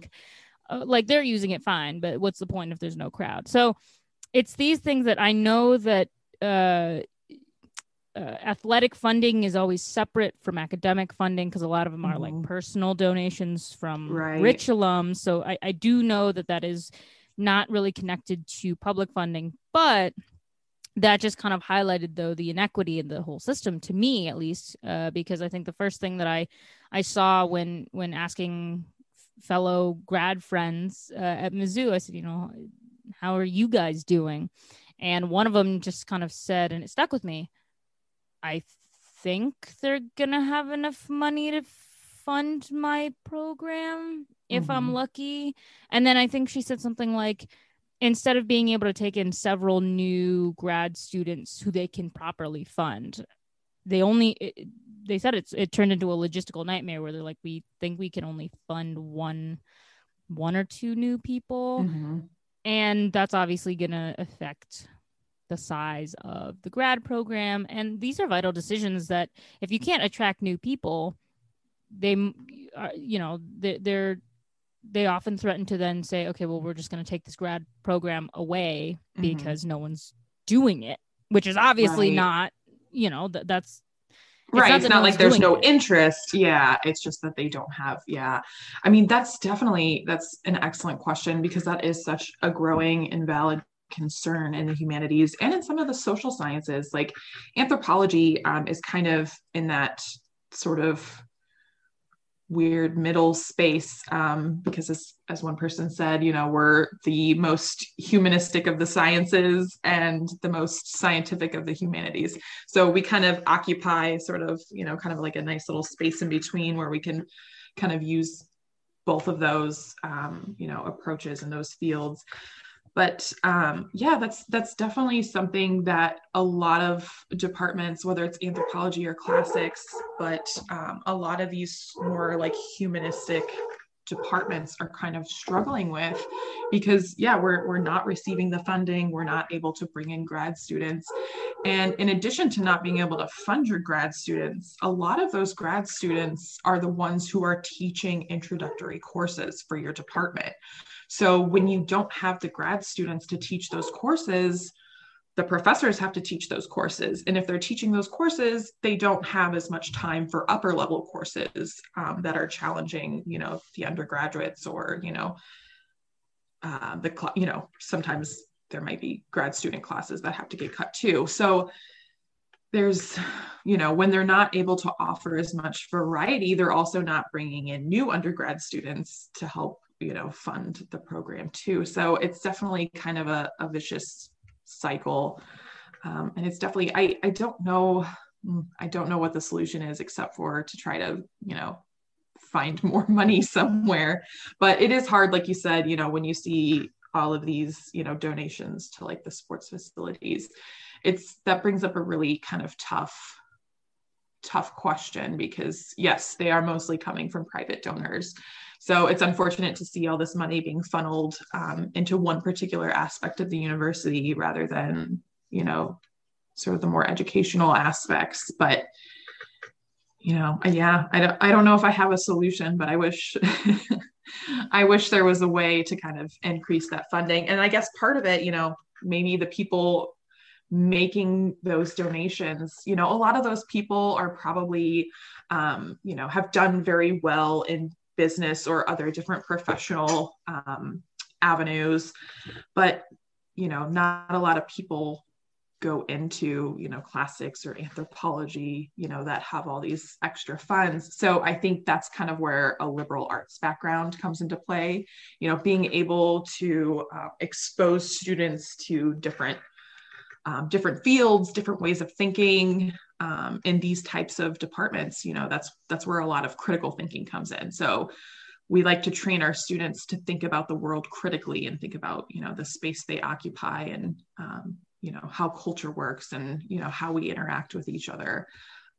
Speaker 2: Mm-hmm. Uh, like they're using it fine, but what's the point if there's no crowd? So it's these things that I know that uh, uh, athletic funding is always separate from academic funding because a lot of them are mm-hmm. like personal donations from right. rich alums. So I, I do know that that is not really connected to public funding, but that just kind of highlighted though the inequity in the whole system to me at least uh, because i think the first thing that i i saw when when asking fellow grad friends uh, at mizzou i said you know how are you guys doing and one of them just kind of said and it stuck with me i think they're gonna have enough money to fund my program if mm-hmm. i'm lucky and then i think she said something like instead of being able to take in several new grad students who they can properly fund they only it, they said it's it turned into a logistical nightmare where they're like we think we can only fund one one or two new people mm-hmm. and that's obviously going to affect the size of the grad program and these are vital decisions that if you can't attract new people they are you know they're, they're they often threaten to then say, okay, well, we're just going to take this grad program away mm-hmm. because no one's doing it, which is obviously right. not, you know, that that's
Speaker 3: right it's not like there's no it. interest yeah it's just that they don't have yeah i mean that's definitely that's an excellent question because that is such a growing and valid concern in the humanities and in some of the social sciences like anthropology um, is kind of in that sort of weird middle space um, because as, as one person said you know we're the most humanistic of the sciences and the most scientific of the humanities. So we kind of occupy sort of you know kind of like a nice little space in between where we can kind of use both of those um, you know approaches in those fields but um, yeah that's that's definitely something that a lot of departments whether it's anthropology or classics but um, a lot of these more like humanistic departments are kind of struggling with because yeah we're, we're not receiving the funding we're not able to bring in grad students. And in addition to not being able to fund your grad students a lot of those grad students are the ones who are teaching introductory courses for your department. So when you don't have the grad students to teach those courses, the professors have to teach those courses. And if they're teaching those courses, they don't have as much time for upper level courses um, that are challenging, you know, the undergraduates or, you know, uh, the, cl- you know, sometimes there might be grad student classes that have to get cut too. So there's, you know, when they're not able to offer as much variety, they're also not bringing in new undergrad students to help you know fund the program too so it's definitely kind of a, a vicious cycle. Um, and it's definitely I, I don't know mm, i don't know what the solution is except for to try to you know find more money somewhere. But it is hard like you said you know when you see all of these you know donations to like the sports facilities it's that brings up a really kind of tough tough question because yes they are mostly coming from private donors so it's unfortunate to see all this money being funneled um, into one particular aspect of the university rather than, you know, sort of the more educational aspects. But you know, yeah, I don't, I don't know if I have a solution, but I wish, I wish there was a way to kind of increase that funding. And I guess part of it, you know, maybe the people making those donations you know a lot of those people are probably um, you know have done very well in business or other different professional um, avenues. But you know not a lot of people go into you know classics or anthropology you know that have all these extra funds. So i think that's kind of where a liberal arts background comes into play. You know being able to uh, expose students to different um, different fields different ways of thinking um, in these types of departments you know that's that's where a lot of critical thinking comes in. So we like to train our students to think about the world critically and think about you know the space they occupy and um, you know how culture works and you know how we interact with each other.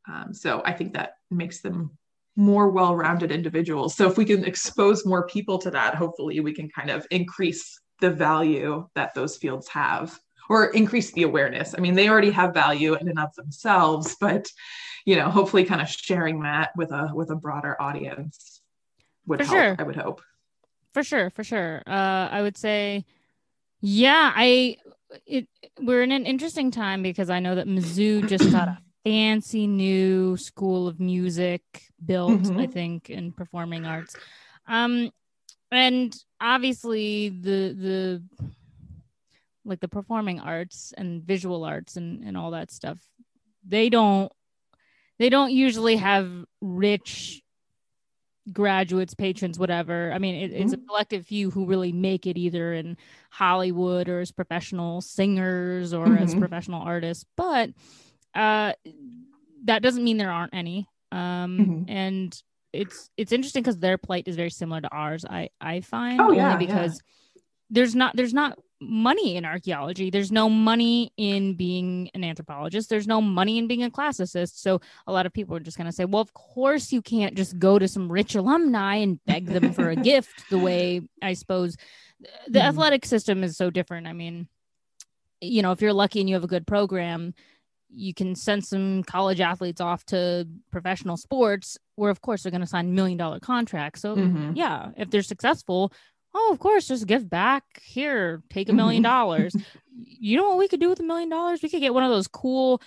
Speaker 3: Um, so i think that makes them more well-rounded individuals. So if we can expose more people to that hopefully we can kind of increase the value that those fields have or increase the awareness. I mean, they already have value in and of themselves, but you know, hopefully kind of sharing that with a with a broader audience would
Speaker 2: for
Speaker 3: help,
Speaker 2: sure.
Speaker 3: I would hope.
Speaker 2: For sure, for sure. Uh I would say yeah, I it we're in an interesting time because I know that Mizzou just got a fancy new school of music built, mm-hmm. I think, in performing arts. Um and obviously the the like the performing arts and visual arts and, and all that stuff they don't they don't usually have rich graduates patrons whatever i mean it, it's a mm-hmm. collective few who really make it either in hollywood or as professional singers or mm-hmm. as professional artists but uh that doesn't mean there aren't any um mm-hmm. and it's it's interesting because their plight is very similar to ours i i find
Speaker 3: oh, yeah,
Speaker 2: because
Speaker 3: yeah.
Speaker 2: there's not there's not money in archaeology. There's no money in being an anthropologist. There's no money in being a classicist. So a lot of people are just going to say, well, of course you can't just go to some rich alumni and beg them for a gift the way I suppose the mm. athletic system is so different. I mean, you know, if you're lucky and you have a good program, you can send some college athletes off to professional sports where of course they're going to sign million dollar contracts. So mm-hmm. yeah, if they're successful, oh, of course, just give back here, take a million dollars. You know what we could do with a million dollars? We could get one of those cool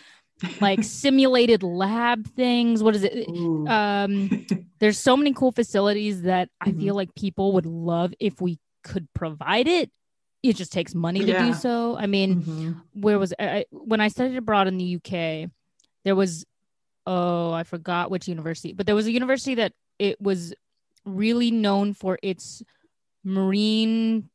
Speaker 2: like simulated lab things. What is it?
Speaker 3: Ooh.
Speaker 2: Um, there's so many cool facilities that I
Speaker 3: Mhm.
Speaker 2: feel like people would love if we could provide it. It just takes money to do so. I mean,
Speaker 3: Mhm.
Speaker 2: where was I- when I studied abroad in the UK? There was oh, I forgot which university, but there was a university that it was really known for its marine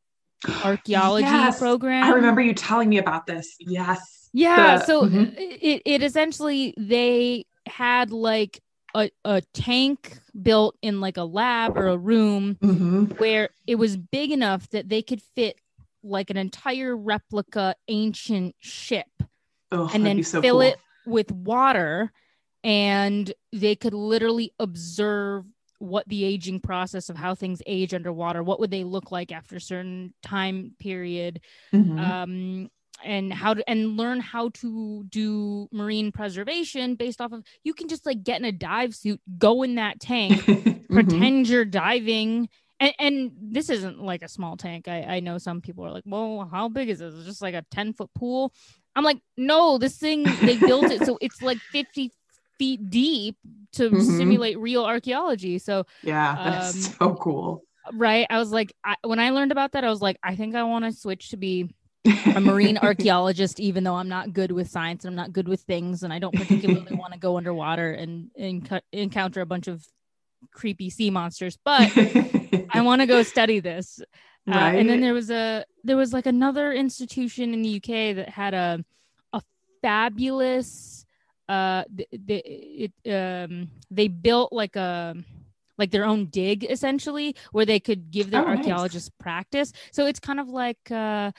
Speaker 2: archaeology
Speaker 3: Yes,
Speaker 2: program.
Speaker 3: I remember you telling me about this. Yes.
Speaker 2: Yeah,
Speaker 3: The-
Speaker 2: so
Speaker 3: Mhm.
Speaker 2: it, it essentially they had like a, a tank built in like a lab or a room
Speaker 3: Mhm.
Speaker 2: where it was big enough that they could fit like an entire replica ancient ship
Speaker 3: Oh,
Speaker 2: and then
Speaker 3: so
Speaker 2: fill
Speaker 3: cool.
Speaker 2: it with water and they could literally observe what the aging process of how things age underwater what would they look like after a certain time period
Speaker 3: Mhm.
Speaker 2: um and how to and learn how to do marine preservation based off of you can just like get in a dive suit go in that tank
Speaker 3: Mhm.
Speaker 2: pretend you're diving and, and this isn't like a small tank I, I know some people are like well how big is this it's just like a 10 foot pool i'm like no this thing they built it so it's like 50 feet deep to
Speaker 3: Mhm.
Speaker 2: simulate real archaeology so
Speaker 3: Yeah, that's
Speaker 2: Um,
Speaker 3: so cool.
Speaker 2: right i was like I, when i learned about that i was like i think i want to switch to be a marine archaeologist, even though I'm not good with science and I'm not good with things, and I don't particularly want to go underwater and, and encounter a bunch of creepy sea monsters. But I want to go study this. Uh, and then there was a there was like another institution in the UK that had a a fabulous uh th- th- it um they built like a like their own dig essentially where they could give their
Speaker 3: Oh, nice.
Speaker 2: archaeologists practice so it's kind of like uh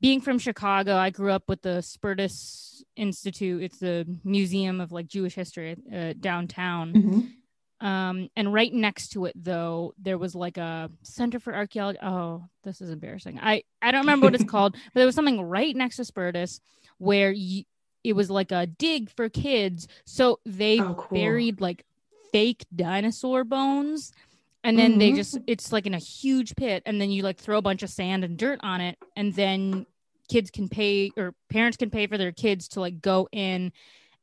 Speaker 2: being from chicago i grew up with the spertus institute it's the museum of like jewish history uh, downtown
Speaker 3: Mhm.
Speaker 2: um, and right next to it, though, there was like a Center for Archaeology. Oh, this is embarrassing. I I don't remember what it's called, but there was something right next to Spertus where y- it was like a dig for kids. So they
Speaker 3: Oh, cool.
Speaker 2: buried like fake dinosaur bones. And then they
Speaker 3: Mhm.
Speaker 2: just, it's like in a huge pit. And then you like throw a bunch of sand and dirt on it. And then kids can pay or parents can pay for their kids to like go in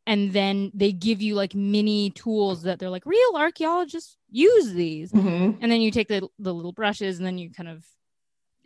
Speaker 2: and then they give you like mini tools that they're like real archaeologists use these
Speaker 3: Mhm.
Speaker 2: and then you take the, the little brushes and then you kind of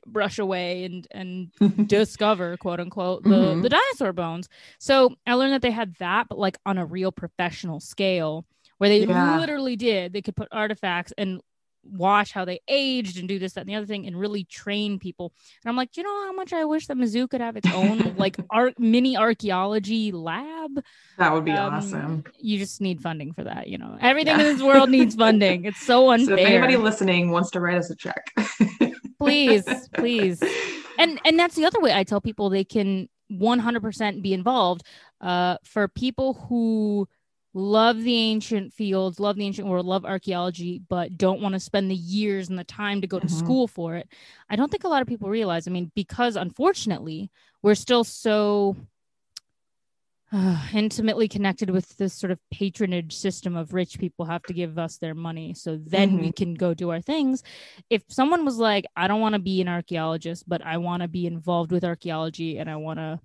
Speaker 2: brush away and and discover quote unquote the,
Speaker 3: Mhm.
Speaker 2: the dinosaur bones so i learned that they had that but like on a real professional scale where they
Speaker 3: Yeah.
Speaker 2: literally did they could put artifacts and watch how they aged and do this that and the other thing and really train people and i'm like you know how much i wish that mizzou could have its own like art mini archaeology lab
Speaker 3: That would be
Speaker 2: um,
Speaker 3: awesome.
Speaker 2: You just need funding for that. You know, everything
Speaker 3: Yeah.
Speaker 2: in this world needs funding. It's so
Speaker 3: So
Speaker 2: unfair.
Speaker 3: if anybody listening wants to write us a check,
Speaker 2: please, please. And and that's the other way I tell people they can 100% be involved. Uh, for people who love the ancient fields, love the ancient world, love archaeology, but don't want to spend the years and the time to go to
Speaker 3: Mhm.
Speaker 2: school for it. I don't think a lot of people realize. I mean, because unfortunately, we're still so uh, intimately connected with this sort of patronage system of rich people have to give us their money so then we can go do our things if someone was like i don't want to be an archaeologist but i want to be involved with archaeology and i want to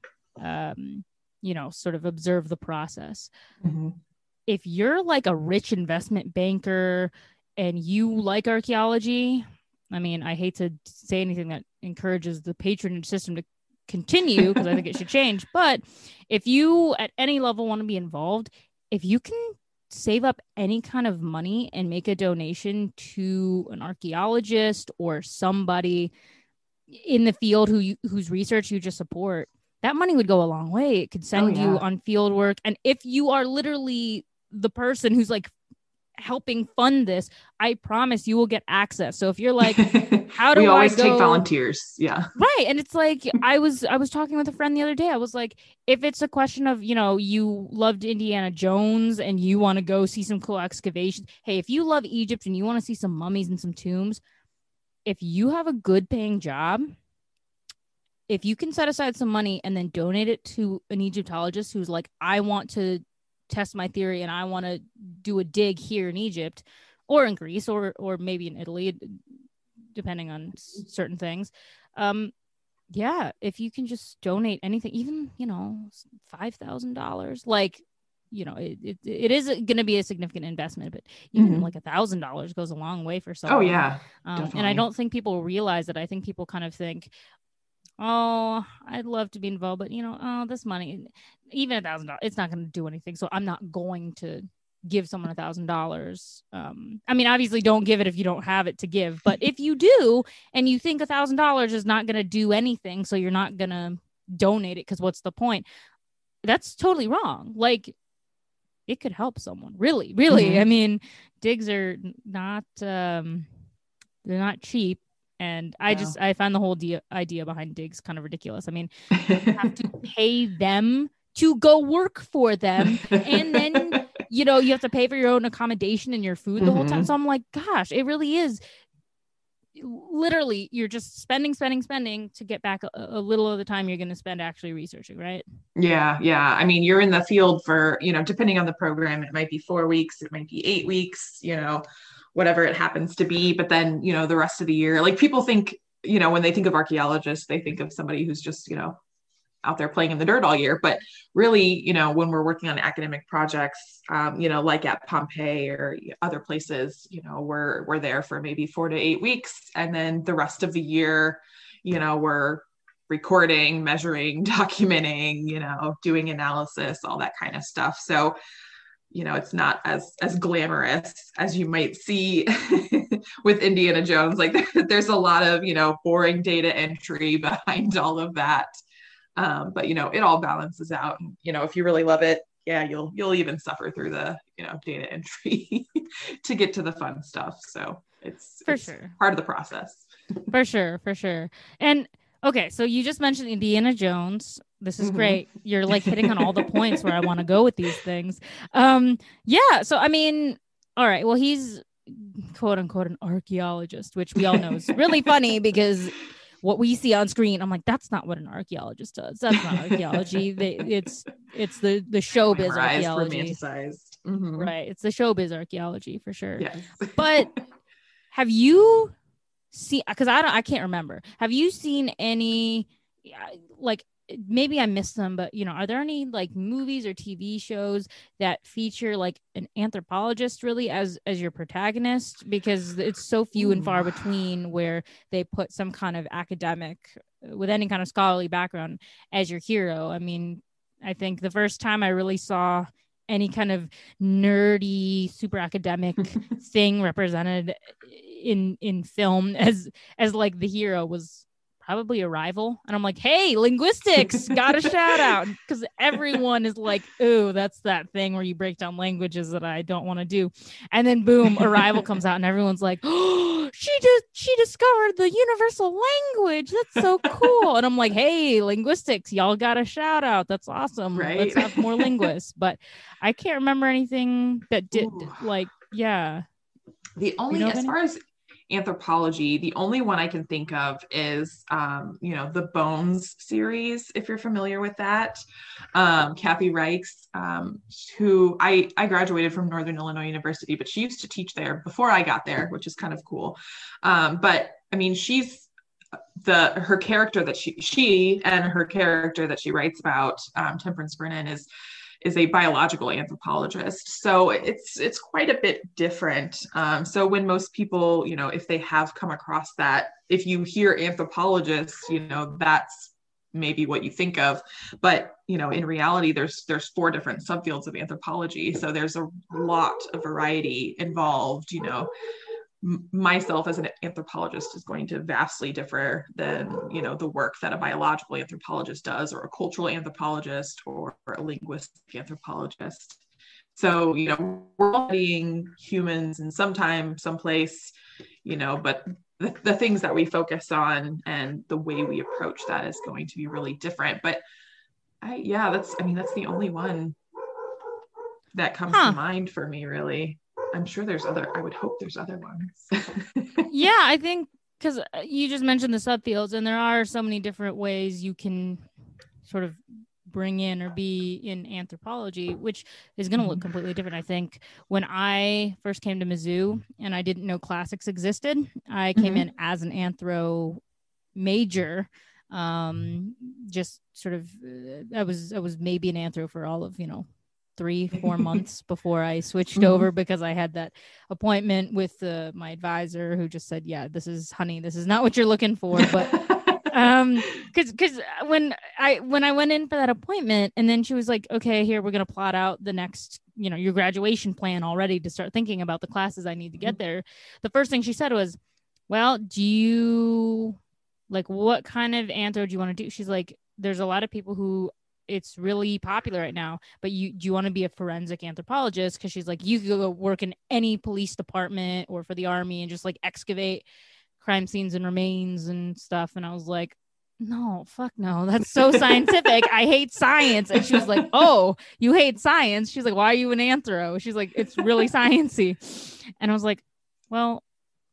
Speaker 2: um, you know sort of observe the process
Speaker 3: Mhm.
Speaker 2: if you're like a rich investment banker and you like archaeology i mean i hate to say anything that encourages the patronage system to continue because i think it should change. But if you at any level want to be involved if you can save up any kind of money and make a donation to an archaeologist or somebody in the field who you, whose research you just support that money would go a long way. It could send oh, you
Speaker 3: yeah.
Speaker 2: on field work and if you are literally the person who's like helping fund this i promise you will get access so if you're like how do
Speaker 3: we
Speaker 2: I
Speaker 3: always
Speaker 2: go-
Speaker 3: take volunteers? Yeah.
Speaker 2: right and it's like i was i was talking with a friend the other day i was like if it's a question of you know you loved indiana jones and you want to go see some cool excavations hey if you love egypt and you want to see some mummies and some tombs if you have a good paying job if you can set aside some money and then donate it to an egyptologist who's like i want to test my theory and i want to do a dig here in egypt or in greece or or maybe in italy depending on certain things um yeah, if you can just donate anything, even, you know, $5,000, like, you know, it, it, it is going to be a significant investment, but even
Speaker 3: Mhm.
Speaker 2: like a thousand dollars goes a long way for
Speaker 3: some
Speaker 2: Oh
Speaker 3: yeah.
Speaker 2: Um, and I don't think people realize that. I think people kind of think, oh, I'd love to be involved, but you know, oh, this money, even a thousand dollars, it's not going to do anything. So I'm not going to give someone a thousand dollars. Um, I mean, obviously, don't give it if you don't have it to give, but if you do, and you think a thousand dollars is not going to do anything, so you're not going to donate it because what's the point? That's totally wrong. Like, it could help someone. Really, really.
Speaker 3: Mhm.
Speaker 2: I mean, digs are not. um they're not cheap and i just i find the whole idea, idea behind digs kind of ridiculous. I mean you have to pay them to go work for them and then you know you have to pay for your own accommodation and your food the whole time.
Speaker 3: Mhm.
Speaker 2: so i'm like gosh it really is. Literally you're just spending spending spending to get back a, a little of the time you're going to spend actually researching right?
Speaker 3: Yeah, yeah. I mean, you're in the field for, you know, depending on the program, it might be four weeks, it might be eight weeks, you know, whatever it happens to be. But then, you know, the rest of the year, like people think, you know, when they think of archaeologists, they think of somebody who's just, you know, out there playing in the dirt all year. But really, you know, when we're working on academic projects, um, you know, like at Pompeii or other places, you know, we're we're there for maybe four to eight weeks, and then the rest of the year, you know, we're recording, measuring, documenting, you know, doing analysis, all that kind of stuff. So, you know, it's not as as glamorous as you might see with Indiana Jones. Like there's a lot of, you know, boring data entry behind all of that. Um, but you know, it all balances out. And, you know, if you really love it, yeah, you'll you'll even suffer through the, you know, data entry to get to the fun stuff. So it's
Speaker 2: For
Speaker 3: it's
Speaker 2: sure.
Speaker 3: part of the process.
Speaker 2: for sure for sure and okay so you just mentioned indiana jones this is
Speaker 3: Mhm.
Speaker 2: great you're like hitting on all the points where i want to go with these things um yeah so i mean all right well he's quote unquote an archaeologist which we all know is really funny because what we see on screen i'm like that's not what an archaeologist does that's not archaeology they, it's it's the the showbiz
Speaker 3: Glamorized,
Speaker 2: archaeology
Speaker 3: romanticized. Mhm.
Speaker 2: right it's the showbiz archaeology for sure
Speaker 3: Yes.
Speaker 2: but have you seen because i don't i can't remember have you seen any yeah, like maybe i missed them but you know are there any like movies or tv shows that feature like an anthropologist really as as your protagonist? Because it's so few and far between where they put some kind of academic uh, with any kind of scholarly background as your hero. I mean i think the first time i really saw any kind of nerdy super academic thing represented in in film as as like the hero was probably arrival and i'm like hey linguistics got a shout out. Because everyone is like ooh that's that thing where you break down languages that i don't want to do. And then boom arrival comes out and everyone's like oh she just she discovered the universal language. That's so cool. And i'm like hey linguistics y'all got a shout out. That's awesome.
Speaker 3: Right?
Speaker 2: let's have more linguists. But i can't remember anything that did
Speaker 3: Ooh.
Speaker 2: like yeah.
Speaker 3: The only,
Speaker 2: know
Speaker 3: as far as anthropology, the only one I can think of is, um, you know, the Bones series, if you're familiar with that. Um, Kathy Reichs, um, who I, I graduated from Northern Illinois University, but she used to teach there before I got there, which is kind of cool. Um, but I mean, she's the her character that she she and her character that she writes about, um, Temperance Brennan, is is a biological anthropologist. So it's it's quite a bit different. Um, so when most people, you know, if they have come across that, if you hear anthropologists, you know, that's maybe what you think of. But you know, in reality, there's there's four different subfields of anthropology. So there's a lot of variety involved. You know, myself as an anthropologist is going to vastly differ than you know the work that a biological anthropologist does or a cultural anthropologist or a linguistic anthropologist. So you know we're all studying humans in some time someplace you know but the, the things that we focus on and the way we approach that is going to be really different. But i yeah that's i mean that's the only one that comes
Speaker 2: Huh.
Speaker 3: to mind for me really i'm sure there's other i would hope there's other ones
Speaker 2: yeah, I think because you just mentioned the subfields, and there are so many different ways you can sort of bring in or be in anthropology, which is going to look completely different. I think when I first came to Mizzou and I didn't know classics existed, I came
Speaker 3: Mhm.
Speaker 2: in as an anthro major. Um, just sort of, uh, I was I was maybe an anthro for all of you know three four months before I switched
Speaker 3: Mhm.
Speaker 2: over because I had that appointment with uh, my advisor who just said, "Yeah, this is honey, this is not what you're looking for." But um because because when i when i went in for that appointment and then she was like okay here we're going to plot out the next you know your graduation plan already to start thinking about the classes i need to get there the first thing she said was well do you like what kind of anthro do you want to do she's like there's a lot of people who it's really popular right now but you do you want to be a forensic anthropologist because she's like you could go work in any police department or for the army and just like excavate crime scenes and remains and stuff. And I was like, no, fuck no. That's so scientific. I hate science. And she was like, oh, you hate science. She's like, why are you an anthro? She's like, it's really sciency. And I was like, well,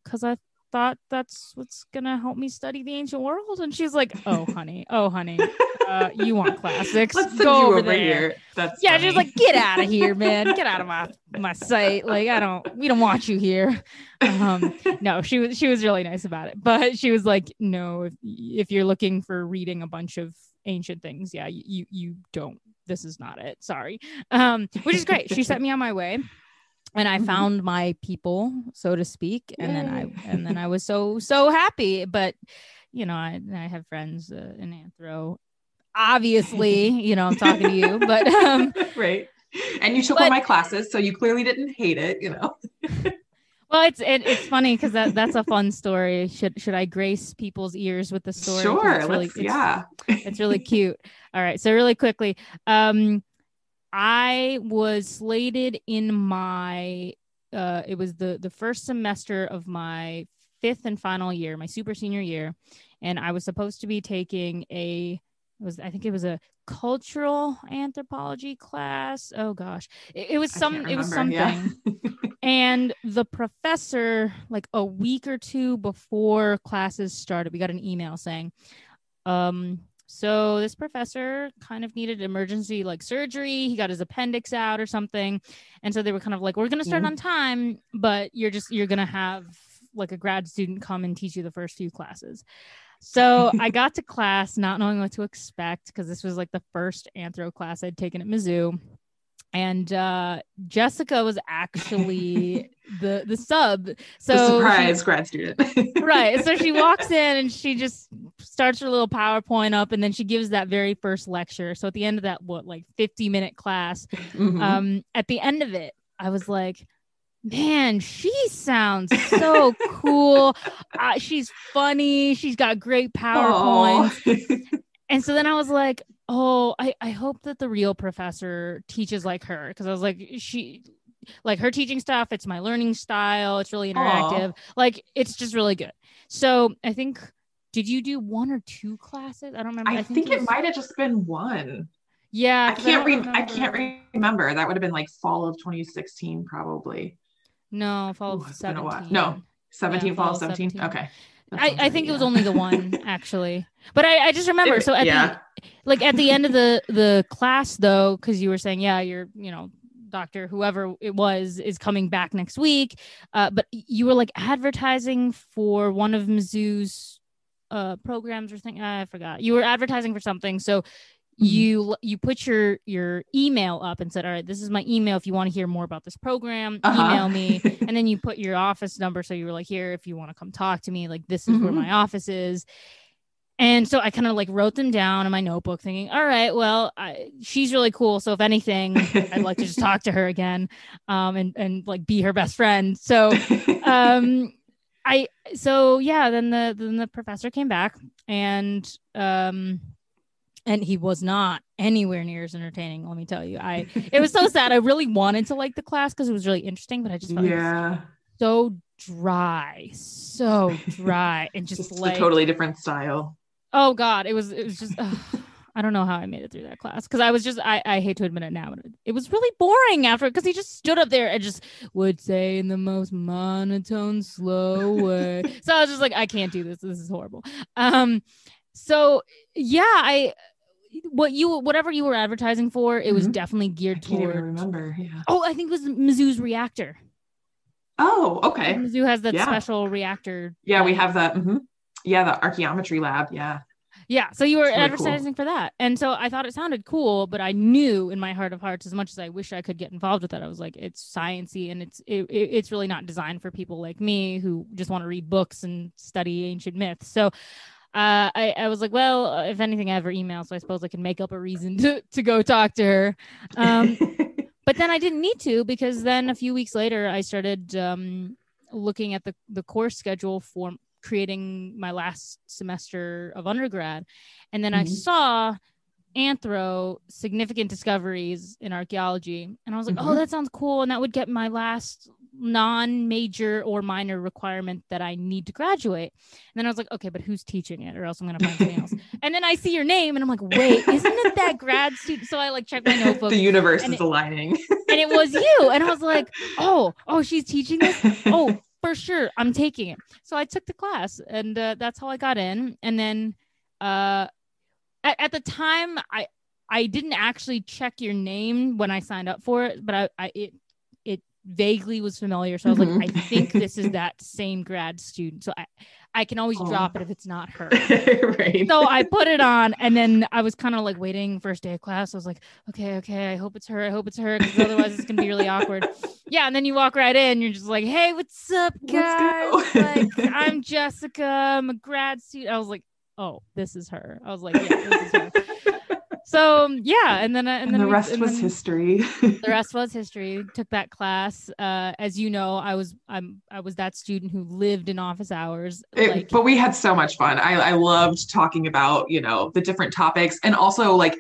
Speaker 2: because I thought that's what's gonna help me study the ancient world. And she's like, oh, honey, oh, honey, uh, you want classics?
Speaker 3: Let's
Speaker 2: Go over,
Speaker 3: over
Speaker 2: there.
Speaker 3: here. That's
Speaker 2: Yeah,
Speaker 3: funny.
Speaker 2: she's like, get out of here, man. Get out of my my site. Like, I don't we don't want you here. Um, no, she was she was really nice about it. But she was like, no, if if you're looking for reading a bunch of ancient things, yeah, you you don't. This is not it. Sorry. Um, which is great. She sent me on my way. And I
Speaker 3: Mhm.
Speaker 2: found my people, so to speak, and then I and then I was so so happy. But you know, I I have friends uh, in Anthro. Obviously, you know, I'm talking to you, but um,
Speaker 3: right. And you took
Speaker 2: But-
Speaker 3: all my classes, so you clearly didn't hate it, you know.
Speaker 2: Well, it's it, it's funny because that that's a fun story. Should should I grace people's ears with the story?
Speaker 3: Sure,
Speaker 2: it's really,
Speaker 3: let's
Speaker 2: it's,
Speaker 3: yeah.
Speaker 2: it's really cute. All right, so really quickly, um, I was slated in my uh, it was the the first semester of my fifth and final year, my super senior year, and I was supposed to be taking a it was I think it was a cultural anthropology class. Oh gosh, it, it was some it was
Speaker 3: remember, yeah.
Speaker 2: something and the professor like a week or two before classes started we got an email saying um so this professor kind of needed emergency like surgery. He got his appendix out or something. And so they were kind of like we're going to start
Speaker 3: Mhm.
Speaker 2: on time but you're just you're going to have like a grad student come and teach you the first few classes. So i got to class not knowing what to expect because this was like the first anthro class i'd taken at mizzou and uh jessica was actually the the sub so
Speaker 3: the
Speaker 2: she-
Speaker 3: surprise grad student.
Speaker 2: right. So she walks in and she just starts her little PowerPoint up and then she gives that very first lecture. So at the end of that, what, like 50 minute class,
Speaker 3: Mhm.
Speaker 2: um, at the end of it, I was like, man, she sounds so cool. Uh, she's funny. She's got great PowerPoints. And so then I was like, oh, I, I hope that the real professor teaches like her. Cause I was like, she like her teaching stuff, it's my learning style, it's really interactive. Like it's just really good. So I think did you do one or two classes? I don't remember.
Speaker 3: I, think, it
Speaker 2: was-
Speaker 3: might have just been one.
Speaker 2: Yeah.
Speaker 3: I can't
Speaker 2: don't
Speaker 3: re- I can't re- remember. That would have been like fall of 2016, probably.
Speaker 2: No, fall
Speaker 3: Ooh,
Speaker 2: of
Speaker 3: it's been a while.
Speaker 2: 17.
Speaker 3: No, 17,
Speaker 2: Yeah,
Speaker 3: fall
Speaker 2: fall
Speaker 3: of
Speaker 2: of
Speaker 3: 17.
Speaker 2: 17.
Speaker 3: Okay. That
Speaker 2: I, I
Speaker 3: right,
Speaker 2: think it was only the one actually. But I, I just remember.
Speaker 3: It-
Speaker 2: so at
Speaker 3: yeah.
Speaker 2: the like at the end of the the class though, because you were saying, yeah, you're, you know, doctor, whoever it was, is coming back next week. Uh, but you were like advertising for one of Mizzou's uh programs or thing. I forgot. You were advertising for something. So. You you put your your email up and said all right this is my email. If you want to hear more about this program
Speaker 3: Uh-huh.
Speaker 2: email me. And then you put your office number so you were like here if you want to come talk to me like this is where
Speaker 3: Mhm.
Speaker 2: my office is. And so i kind of like wrote them down in my notebook thinking all right well I, she's really cool so if anything i'd like to just talk to her again um and and like be her best friend. So um i so yeah then the then the professor came back and um and he was not anywhere near as entertaining let me tell you. I it was so sad. I really wanted to like the class because it was really interesting but i just felt like it was
Speaker 3: yeah.
Speaker 2: so dry so dry and just,
Speaker 3: Just
Speaker 2: like
Speaker 3: a totally different style.
Speaker 2: oh god it was it was just i don't know how i made it through that class because i was just I, I hate to admit it now but it, it was really boring after because he just stood up there and just would say in the most monotone slow way. So i was just like i can't do this. This is horrible. Um so yeah i what you whatever you were advertising for it was
Speaker 3: Mhm.
Speaker 2: definitely
Speaker 3: I
Speaker 2: geared
Speaker 3: can't even
Speaker 2: toward
Speaker 3: remember. Yeah.
Speaker 2: oh i think it was mizzou's reactor
Speaker 3: Oh, okay.
Speaker 2: mizzou has that
Speaker 3: Yeah.
Speaker 2: special reactor
Speaker 3: Yeah, we have that. mhm. Yeah, the archaeometry lab. Yeah.
Speaker 2: Yeah. So you were
Speaker 3: really
Speaker 2: advertising for that. And so I thought it sounded cool, but I knew in my heart of hearts, as much as I wish I could get involved with that, I was like, it's sciency and it's it, it- it's really not designed for people like me who just want to read books and study ancient myths. So uh, I, I was like, well, uh, if anything, I have her email, so I suppose I can make up a reason to, to go talk to her. Um, but then I didn't need to because then a few weeks later, I started um, looking at the, the course schedule for creating my last semester of undergrad. And then I
Speaker 3: Mhm.
Speaker 2: saw anthro significant discoveries in archaeology. And I was like, oh,
Speaker 3: Mhm.
Speaker 2: that sounds cool. And that would get my last non major or minor requirement that I need to graduate. And then I was like, okay, but who's teaching it? Or else I'm going to find something else. And then I see your name and I'm like, wait, isn't it that grad student? So I like checked my notebook
Speaker 3: the universe is
Speaker 2: it-
Speaker 3: aligning.
Speaker 2: and it was you. And I was like, oh, oh, she's teaching this. Oh, for sure, I'm taking it. So I took the class, and uh, that's how I got in. And then, uh, at, at the time, I I didn't actually check your name when I signed up for it, but I, I it it vaguely was familiar. So I was
Speaker 3: Mhm.
Speaker 2: like, I think this is that same grad student. So I I can always
Speaker 3: Oh.
Speaker 2: drop it if it's not her
Speaker 3: right.
Speaker 2: so I put it on, and then I was kind of like waiting first day of class. I was like, okay, okay, I hope it's her. I hope it's her, because otherwise it's gonna be really awkward. Yeah, and then you walk right in, you're just like, hey, what's up, guys? like, I'm Jessica. I'm a grad student. I was like, oh, this is her. I was like, yeah, this is her. So yeah, and then uh, and,
Speaker 3: and
Speaker 2: then
Speaker 3: the
Speaker 2: we-
Speaker 3: rest
Speaker 2: and
Speaker 3: was
Speaker 2: then-
Speaker 3: history.
Speaker 2: the rest was history took that class uh as you know i was i'm i was that student who lived in office hours
Speaker 3: It-
Speaker 2: like
Speaker 3: but we had so much fun. I, I loved talking about, you know, the different topics and also like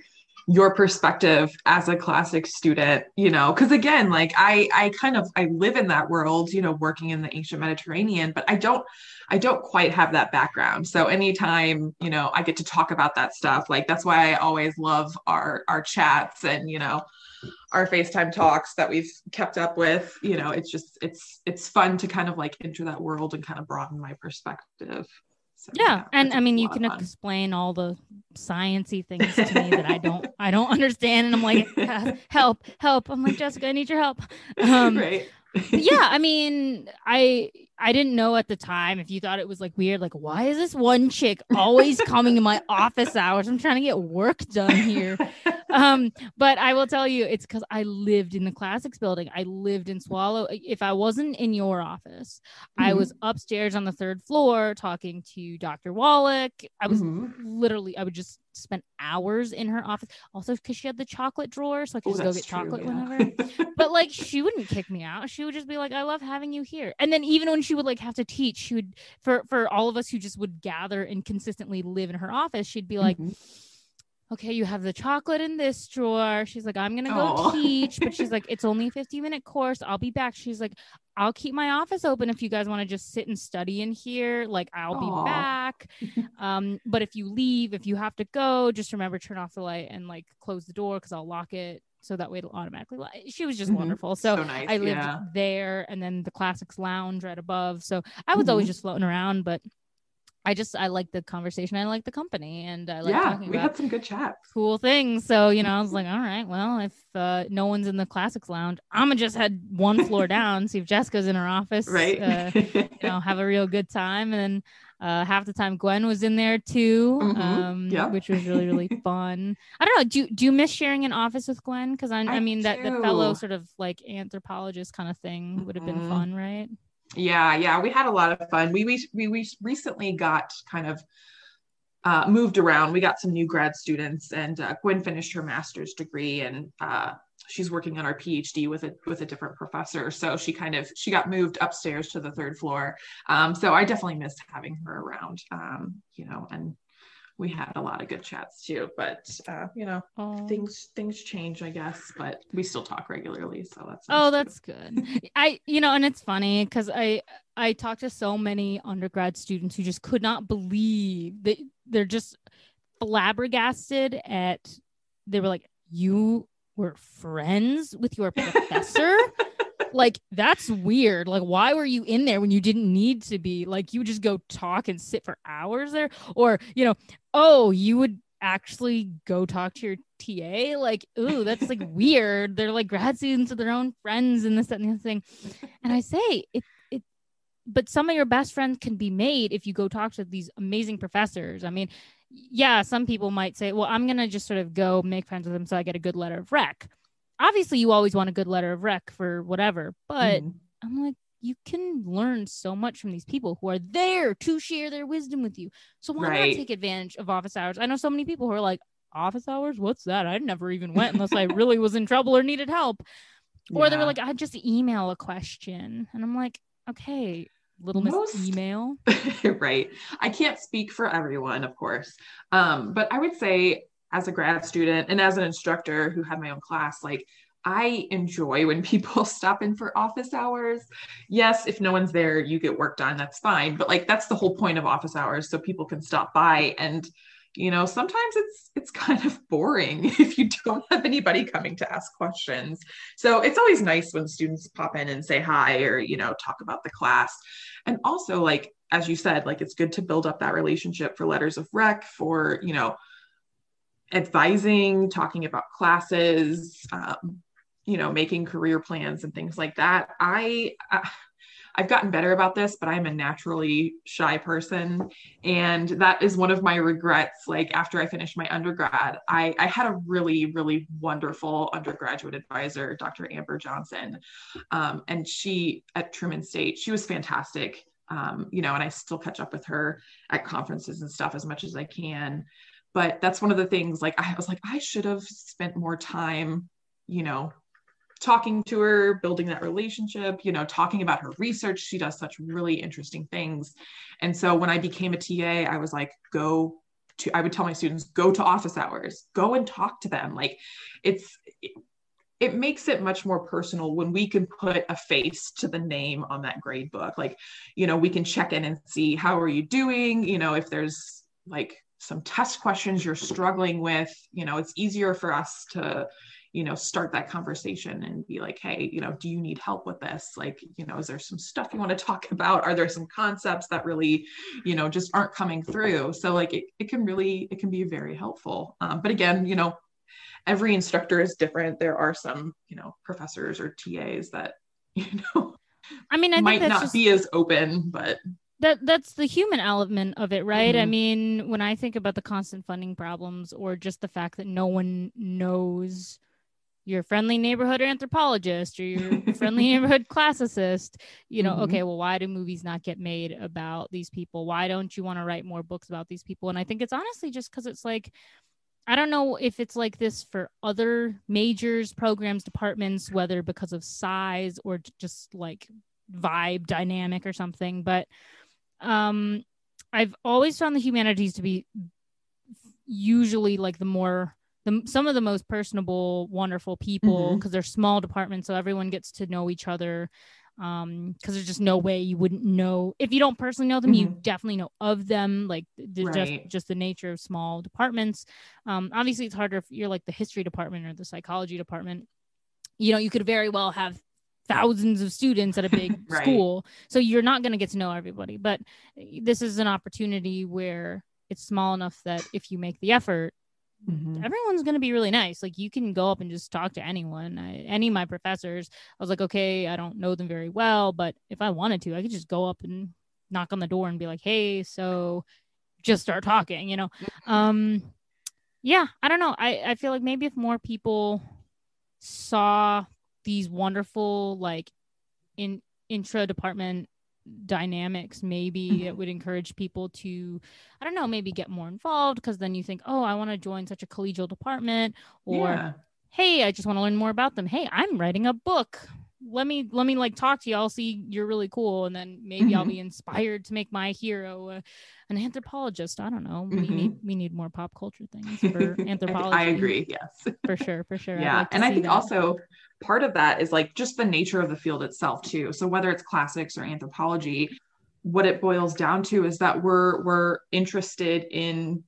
Speaker 3: your perspective as a classic student, you know, because again, like I I kind of I live in that world, you know, working in the ancient Mediterranean, but I don't I don't quite have that background. So anytime, you know, I get to talk about that stuff, like that's why I always love our our chats and, you know, our FaceTime talks that we've kept up with, you know, it's just it's it's fun to kind of like enter that world and kind of broaden my perspective. So,
Speaker 2: yeah and i mean you can explain all the sciency things to me that i don't i don't understand and i'm like "Ah, help help. I'm like jessica i need your help. Um
Speaker 3: right.
Speaker 2: yeah i mean i i didn't know at the time if you thought it was like weird like why is this one chick always coming to my office hours? I'm trying to get work done here. Um but i will tell you it's because i lived in the classics building. I lived in swallow. If i wasn't in your office i
Speaker 3: Mhm.
Speaker 2: was upstairs on the third floor talking to dr wallach. I was
Speaker 3: Mhm.
Speaker 2: literally i would just spend hours in her office. Also because she had the chocolate drawer so i could
Speaker 3: Oh,
Speaker 2: just go get
Speaker 3: true,
Speaker 2: chocolate
Speaker 3: yeah.
Speaker 2: whenever. But like she wouldn't kick me out. She would just be like i love having you here. And then even when she would like have to teach she would for for all of us who just would gather and consistently live in her office she'd be like
Speaker 3: Mhm.
Speaker 2: okay you have the chocolate in this drawer she's like i'm gonna go
Speaker 3: Aw.
Speaker 2: teach but she's like it's only a 50 minute course i'll be back she's like i'll keep my office open if you guys want to just sit and study in here like i'll
Speaker 3: Aw.
Speaker 2: be back um but if you leave if you have to go just remember turn off the light and like close the door because i'll lock it so that way it'll automatically li- she was just
Speaker 3: Mhm.
Speaker 2: wonderful so
Speaker 3: nice.
Speaker 2: I lived
Speaker 3: yeah.
Speaker 2: there and then the classics lounge right above. So I was always
Speaker 3: Mhm.
Speaker 2: just floating around, but I just I like the conversation. I like the company and I like
Speaker 3: yeah,
Speaker 2: talking
Speaker 3: we had some good chats.
Speaker 2: cool things. So, you know, I was like, all right, well, if uh, no one's in the classics lounge, I'm gonna just head one floor down, see if Jessica's in her office.
Speaker 3: Right.
Speaker 2: Uh, you know, have a real good time. And then uh, half the time Gwen was in there too,
Speaker 3: Mhm.
Speaker 2: um,
Speaker 3: Yeah.
Speaker 2: which was really, really fun. I don't know. Do, do you miss sharing an office with Gwen? Because I, I
Speaker 3: I
Speaker 2: mean, that the fellow sort of like anthropologist kind of thing would have been
Speaker 3: Mhm.
Speaker 2: fun, right?
Speaker 3: Yeah, yeah, we had a lot of fun. We we we, we recently got kind of uh, moved around. We got some new grad students, and uh, Gwen finished her master's degree, and uh, she's working on her PhD with a with a different professor. So she kind of she got moved upstairs to the third floor. Um, so I definitely missed having her around. Um, you know, and we had a lot of good chats too. But uh, you know,
Speaker 2: Oh.
Speaker 3: things things change, I guess. But we still talk regularly, so that's
Speaker 2: Oh,
Speaker 3: nice, too.
Speaker 2: that's good. I, you know, and it's funny because I, I talked to so many undergrad students who just could not believe that they're just flabbergasted at. They were like, "You were friends with your professor." like that's weird. Like why were you in there when you didn't need to be? Like you would just go talk and sit for hours there? Or you know oh you would actually go talk to your ta like ooh that's like weird. They're like grad students with their own friends and this that, and the other thing. And i say it it but some of your best friends can be made if you go talk to these amazing professors. I mean yeah, some people might say, well, I'm going to just sort of go make friends with them so I get a good letter of rec. Obviously, you always want a good letter of rec for whatever, but mm-hmm. I'm like, you can learn so much from these people who are there to share their wisdom with you. So why right. not take advantage of office hours? I know so many people who are like, office hours? What's that? I never even went unless I really was in trouble or needed help. Or they were like, I just email a question. And I'm like, okay, little Most, miss email.
Speaker 3: right. I can't speak for everyone, of course. Um, but I would say as a grad student and as an instructor who had my own class, like I enjoy when people stop in for office hours. Yes, if no one's there, you get work done, that's fine. But like that's the whole point of office hours so people can stop by and you know sometimes it's it's kind of boring if you don't have anybody coming to ask questions. So it's always nice when students pop in and say hi or you know talk about the class. And also like as you said like it's good to build up that relationship for letters of rec for you know advising talking about classes um, you know making career plans and things like that. I uh, I've gotten better about this, but I'm a naturally shy person. And that is one of my regrets. Like after I finished my undergrad, I, I had a really, really wonderful undergraduate advisor, Dr. Amber Johnson. Um, and she at Truman State, she was fantastic. Um, you know, and I still catch up with her at conferences and stuff as much as I can. But that's one of the things like I was like, I should have spent more time, you know, talking to her, building that relationship, you know, talking about her research. She does such really interesting things. And so when I became a TA, I was like, go to, I would tell my students, go to office hours, go and talk to them. Like it's, it, makes it much more personal when we can put a face to the name on that grade book. Like, you know, we can check in and see how are you doing? You know, if there's like some test questions you're struggling with, you know, it's easier for us to, you know start that conversation and be like hey you know do you need help with this? Like you know is there some stuff you want to talk about? Are there some concepts that really you know just aren't coming through? So like it, it can really it can be very helpful. Um, but again you know every instructor is different. There are some you know professors or tas that you know
Speaker 2: i mean i
Speaker 3: might not
Speaker 2: just...
Speaker 3: be as open but
Speaker 2: that that's the human element of it right? Mm-hmm. i mean when i think about the constant funding problems or just the fact that no one knows your friendly neighborhood anthropologist or your friendly neighborhood classicist you know mm-hmm. okay well why do movies not get made about these people why don't you want to write more books about these people and i think it's honestly just because it's like i don't know if it's like this for other majors programs departments whether because of size or just like vibe dynamic or something but um i've always found the humanities to be usually like the more the, some of the most personable, wonderful people because mm-hmm. they're small departments, so everyone gets to know each other. Um, because there's just no way you wouldn't know if you don't personally know them, mm-hmm. you definitely know of them. Like right. just just the nature of small departments. Um, obviously it's harder if you're like the history department or the psychology department. You know, you could very well have thousands of students at a big right. school, so you're not going to get to know everybody. But this is an opportunity where it's small enough that if you make the effort Mm-hmm. everyone's going to be really nice. Like you can go up and just talk to anyone. I, any of my professors, I was like, okay, I don't know them very well, but if I wanted to, I could just go up and knock on the door and be like, hey, so just start talking, you know? Mm-hmm. Um, yeah, I don't know. I, I feel like maybe if more people saw these wonderful, like in intra department dynamics maybe mm-hmm. it would encourage people to i don't know maybe get more involved because then you think oh i want to join such a collegial department or yeah. hey i just want to learn more about them hey i'm writing a book let me let me like talk to you i'll see you're really cool and then maybe mm-hmm. i'll be inspired to make my hero uh, an anthropologist i don't know mm-hmm. we need we need more pop culture things for anthropology
Speaker 3: i agree yes
Speaker 2: for sure for sure
Speaker 3: yeah like and i think that. also part of that is like just the nature of the field itself too so whether it's classics or anthropology what it boils down to is that we're we're interested in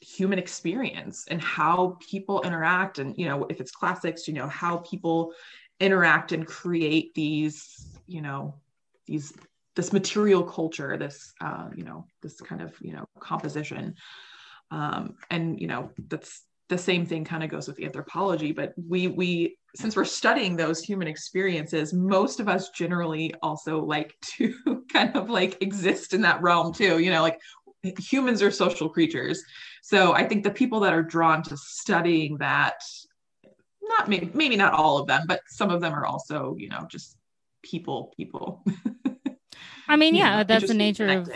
Speaker 3: human experience and how people interact and you know if it's classics you know how people interact and create these you know these this material culture this uh, you know this kind of you know composition um, and you know that's the same thing kind of goes with anthropology but we we since we're studying those human experiences most of us generally also like to kind of like exist in that realm too you know like humans are social creatures. So I think the people that are drawn to studying that, not maybe, maybe not all of them, but some of them are also, you know, just people, people.
Speaker 2: I mean, yeah, know, that's the nature of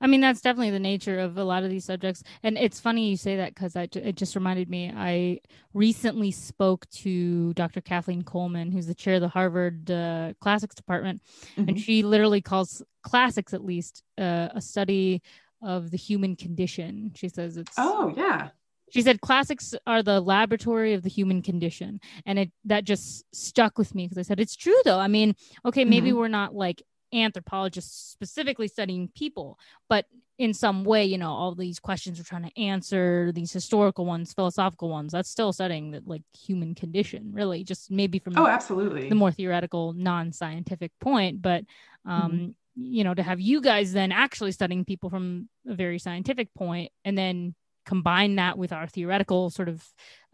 Speaker 2: I mean, that's definitely the nature of a lot of these subjects. And it's funny you say that because I it just reminded me. I recently spoke to Dr. Kathleen Coleman, who's the chair of the Harvard uh, Classics Department. Mm-hmm. And she literally calls classics, at least, uh, a study of the human condition. She says it's.
Speaker 3: Oh, yeah.
Speaker 2: She said classics are the laboratory of the human condition. And it that just stuck with me because I said, it's true, though. I mean, okay, maybe mm-hmm. we're not like anthropologists specifically studying people, but in some way, you know, all these questions we're trying to answer, these historical ones, philosophical ones, that's still studying the like human condition, really, just maybe from
Speaker 3: oh, absolutely
Speaker 2: the more theoretical, non-scientific point. But um, mm-hmm. you know, to have you guys then actually studying people from a very scientific point and then combine that with our theoretical sort of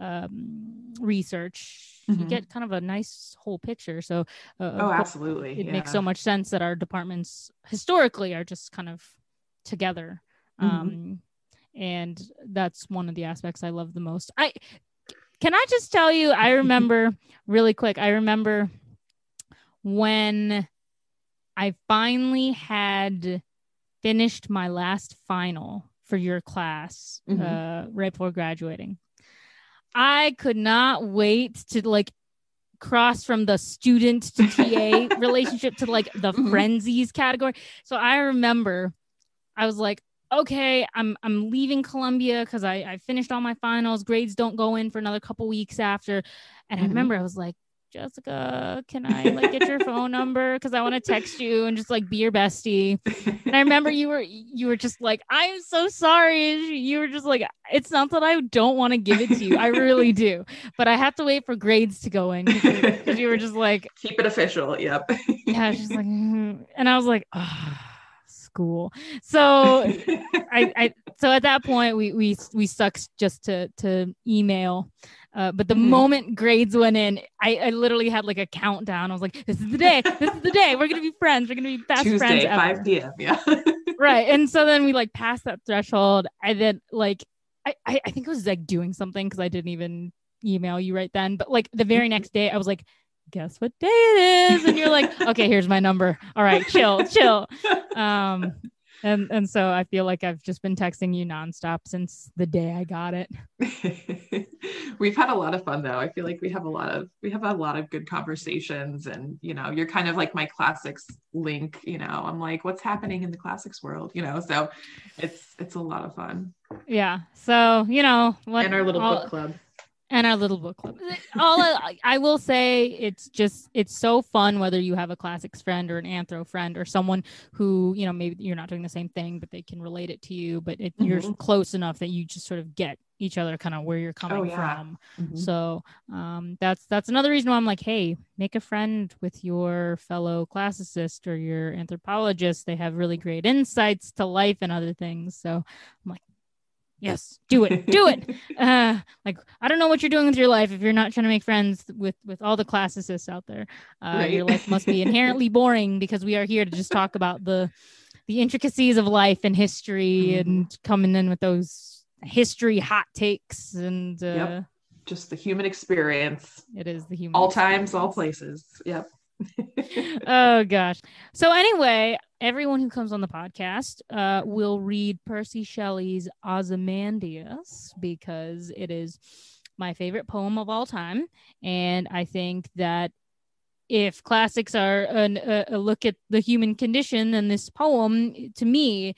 Speaker 2: um, research, mm-hmm. you get kind of a nice whole picture. So,
Speaker 3: uh, oh, absolutely,
Speaker 2: it yeah. makes so much sense that our departments historically are just kind of together. Mm-hmm. Um, and that's one of the aspects I love the most. I can I just tell you, I remember really quick. I remember when I finally had finished my last final for your class mm-hmm. uh, right before graduating. I could not wait to like cross from the student to TA relationship to like the mm-hmm. frenzies category. So I remember I was like, okay, I'm I'm leaving Columbia because I, I finished all my finals. Grades don't go in for another couple weeks after. And mm-hmm. I remember I was like, Jessica, can I like get your phone number? Cause I want to text you and just like be your bestie. And I remember you were you were just like, I'm so sorry. You were just like, it's not that I don't want to give it to you. I really do. But I have to wait for grades to go in because you were just like
Speaker 3: keep it official. Yep.
Speaker 2: yeah, she's like, mm-hmm. and I was like, oh school. So I, I so at that point we we we stuck just to to email uh, but the mm-hmm. moment grades went in, I, I, literally had like a countdown. I was like, "This is the day. This is the day. We're gonna be friends. We're gonna be best
Speaker 3: Tuesday,
Speaker 2: friends."
Speaker 3: Tuesday, five p.m. Yeah.
Speaker 2: right. And so then we like passed that threshold. I then like I I, I think it was like doing something because I didn't even email you right then. But like the very next day, I was like, "Guess what day it is?" And you're like, "Okay, here's my number. All right, chill, chill." Um, and and so I feel like I've just been texting you nonstop since the day I got it.
Speaker 3: We've had a lot of fun though. I feel like we have a lot of we have a lot of good conversations, and you know, you're kind of like my classics link. You know, I'm like, what's happening in the classics world? You know, so it's it's a lot of fun.
Speaker 2: Yeah. So you know,
Speaker 3: what, and our little all, book club
Speaker 2: and our little book club. All I, I, will say, it's just it's so fun whether you have a classics friend or an anthro friend or someone who you know maybe you're not doing the same thing, but they can relate it to you. But it, mm-hmm. you're close enough that you just sort of get each other kind of where you're coming oh, yeah. from. Mm-hmm. So um, that's that's another reason why I'm like, hey, make a friend with your fellow classicist or your anthropologist. They have really great insights to life and other things. So I'm like, yes do it do it uh like i don't know what you're doing with your life if you're not trying to make friends with with all the classicists out there uh right. your life must be inherently boring because we are here to just talk about the the intricacies of life and history mm-hmm. and coming in with those history hot takes and uh yep.
Speaker 3: just the human experience
Speaker 2: it is the human
Speaker 3: all experience. times all places yep
Speaker 2: oh gosh. So anyway, everyone who comes on the podcast uh, will read Percy Shelley's Ozymandias because it is my favorite poem of all time, and I think that if classics are an, a, a look at the human condition, then this poem, to me,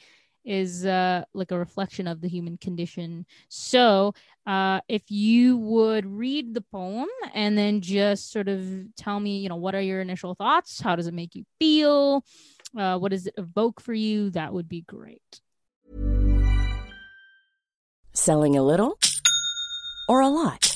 Speaker 2: is uh, like a reflection of the human condition. So, uh, if you would read the poem and then just sort of tell me, you know, what are your initial thoughts? How does it make you feel? Uh, what does it evoke for you? That would be great.
Speaker 4: Selling a little or a lot?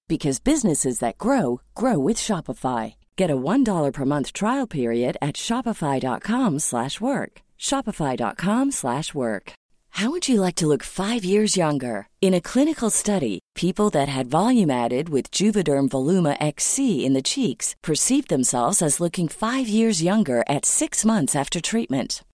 Speaker 4: because businesses that grow grow with Shopify. Get a $1 per month trial period at Shopify.com slash work. Shopify.com slash work. How would you like to look 5 years younger? In a clinical study, people that had volume added with Juvederm Voluma XC in the cheeks perceived themselves as looking 5 years younger at 6 months after treatment.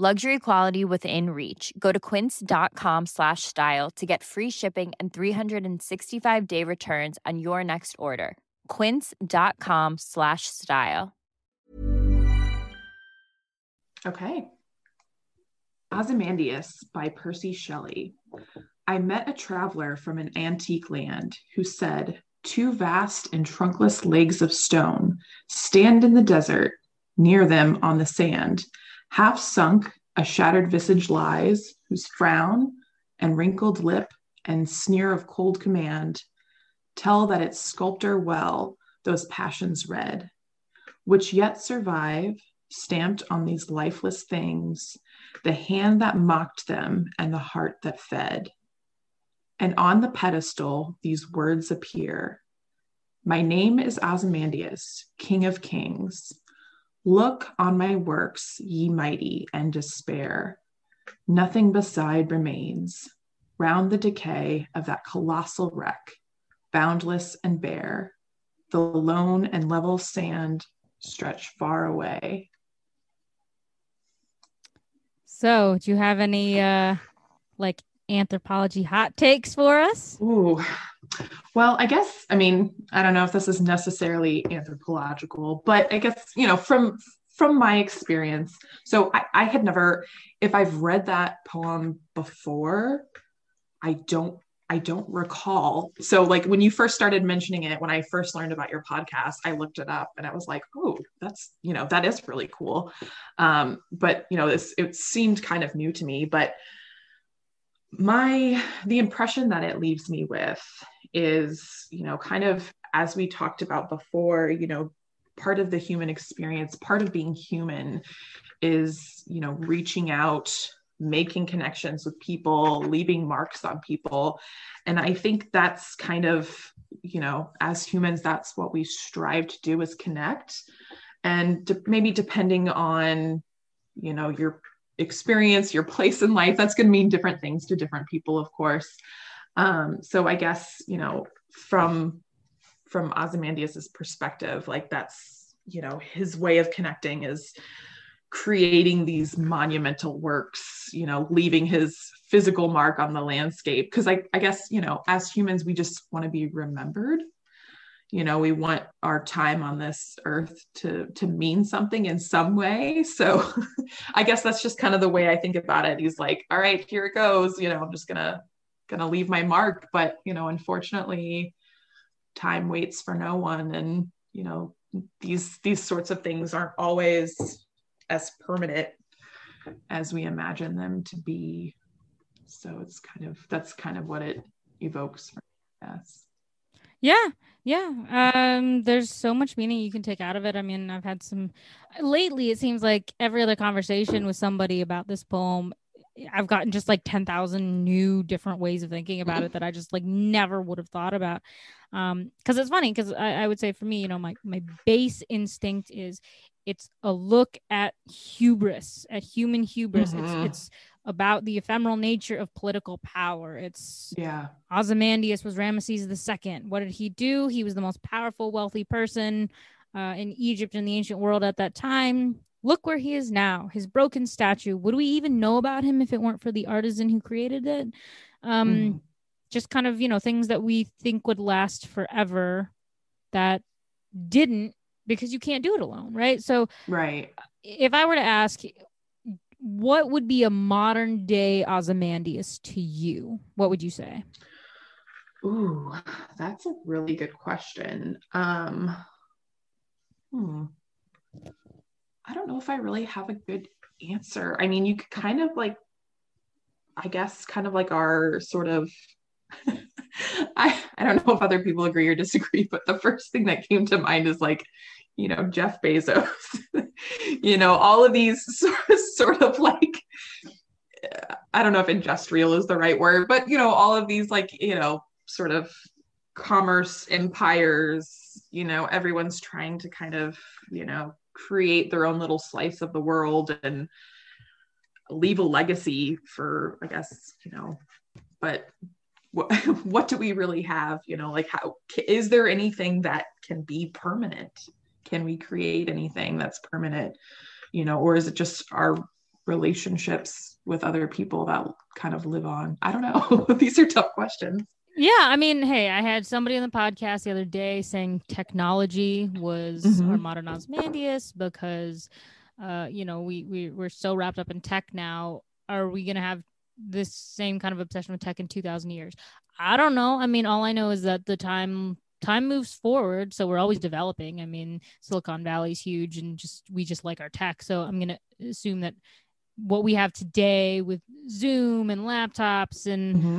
Speaker 5: Luxury quality within reach. Go to quince.com slash style to get free shipping and 365 day returns on your next order. Quince.com slash style.
Speaker 3: Okay. Ozymandias by Percy Shelley. I met a traveler from an antique land who said, Two vast and trunkless legs of stone stand in the desert, near them on the sand. Half sunk, a shattered visage lies, whose frown and wrinkled lip and sneer of cold command tell that its sculptor well those passions read, which yet survive, stamped on these lifeless things, the hand that mocked them and the heart that fed. And on the pedestal, these words appear My name is Ozymandias, King of Kings. Look on my works, ye mighty, and despair. Nothing beside remains. Round the decay of that colossal wreck, boundless and bare, the lone and level sand stretch far away.
Speaker 2: So, do you have any uh like anthropology hot takes for us?
Speaker 3: Ooh. Well, I guess I mean, I don't know if this is necessarily anthropological, but I guess, you know, from from my experience. So I, I had never, if I've read that poem before, I don't I don't recall. So like when you first started mentioning it, when I first learned about your podcast, I looked it up and I was like, oh, that's, you know, that is really cool. Um, but you know, this it seemed kind of new to me, but my the impression that it leaves me with is, you know, kind of as we talked about before, you know, part of the human experience, part of being human is, you know, reaching out making connections with people, leaving marks on people. And I think that's kind of, you know, as humans, that's what we strive to do is connect. And maybe depending on, you know, your experience, your place in life, that's going to mean different things to different people, of course. Um, so I guess, you know, from from Ozymandias's perspective, like that's, you know, his way of connecting is creating these monumental works you know leaving his physical mark on the landscape. Because I, I guess you know as humans we just want to be remembered you know we want our time on this earth to to mean something in some way. So i guess that's just kind of the way i think about it he's like all right here it goes you know i'm just gonna to leave my mark. But you know unfortunately time waits for no one. And you know these these sorts of things aren't always as permanent as we imagine them to be. So it's kind of that's kind of what it evokes for us
Speaker 2: yeah yeah um there's so much meaning you can take out of it i mean i've had some lately it seems like every other conversation with somebody about this poem I've gotten just like 10,000 new different ways of thinking about it that I just like never would have thought about. Um, cause it's funny. Cause I, I would say for me, you know, my, my base instinct is it's a look at hubris, at human hubris. Mm-hmm. It's, it's about the ephemeral nature of political power. It's
Speaker 3: yeah.
Speaker 2: Ozymandias was Ramesses II. What did he do? He was the most powerful, wealthy person uh, in Egypt in the ancient world at that time look where he is now his broken statue would we even know about him if it weren't for the artisan who created it um mm. just kind of you know things that we think would last forever that didn't because you can't do it alone right so
Speaker 3: right
Speaker 2: if i were to ask what would be a modern day ozymandias to you what would you say
Speaker 3: ooh that's a really good question um hmm I don't know if I really have a good answer. I mean, you could kind of like, I guess, kind of like our sort of. I I don't know if other people agree or disagree, but the first thing that came to mind is like, you know, Jeff Bezos. you know, all of these sort of like, I don't know if industrial is the right word, but you know, all of these like, you know, sort of commerce empires. You know, everyone's trying to kind of, you know, create their own little slice of the world and leave a legacy for i guess you know but what, what do we really have you know like how is there anything that can be permanent can we create anything that's permanent you know or is it just our relationships with other people that kind of live on i don't know these are tough questions
Speaker 2: yeah, I mean, hey, I had somebody on the podcast the other day saying technology was mm-hmm. our modern Ozymandias because, uh, you know, we we we're so wrapped up in tech now. Are we gonna have this same kind of obsession with tech in two thousand years? I don't know. I mean, all I know is that the time time moves forward, so we're always developing. I mean, Silicon Valley's huge, and just we just like our tech. So I'm gonna assume that what we have today with Zoom and laptops and mm-hmm.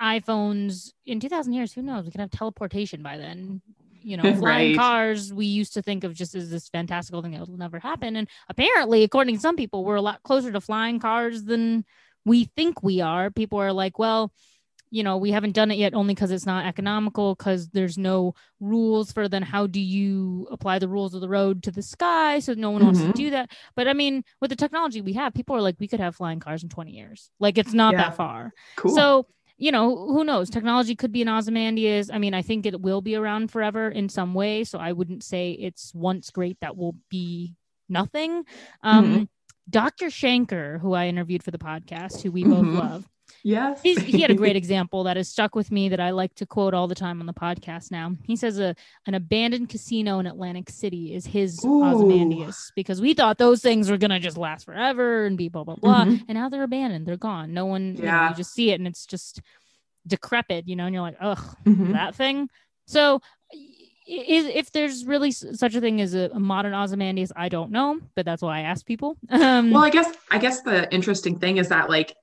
Speaker 2: iPhones in 2000 years, who knows? We can have teleportation by then. You know, flying right. cars, we used to think of just as this fantastical thing that will never happen. And apparently, according to some people, we're a lot closer to flying cars than we think we are. People are like, well, you know we haven't done it yet only because it's not economical because there's no rules for then how do you apply the rules of the road to the sky so no one mm-hmm. wants to mm-hmm. do that but i mean with the technology we have people are like we could have flying cars in 20 years like it's not yeah. that far cool. so you know who knows technology could be an ozymandias i mean i think it will be around forever in some way so i wouldn't say it's once great that will be nothing um mm-hmm. dr shanker who i interviewed for the podcast who we both mm-hmm. love
Speaker 3: Yes.
Speaker 2: he had a great example that has stuck with me that I like to quote all the time on the podcast now. He says a an abandoned casino in Atlantic City is his Ooh. Ozymandias because we thought those things were gonna just last forever and be blah blah blah. Mm-hmm. And now they're abandoned. They're gone. No one yeah. you, know, you, just see it and it's just decrepit, you know, and you're like, ugh, mm-hmm. that thing. So if there's really such a thing as a, a, modern Ozymandias, I don't know, but that's why I ask people.
Speaker 3: Um, well, I guess I guess the interesting thing is that like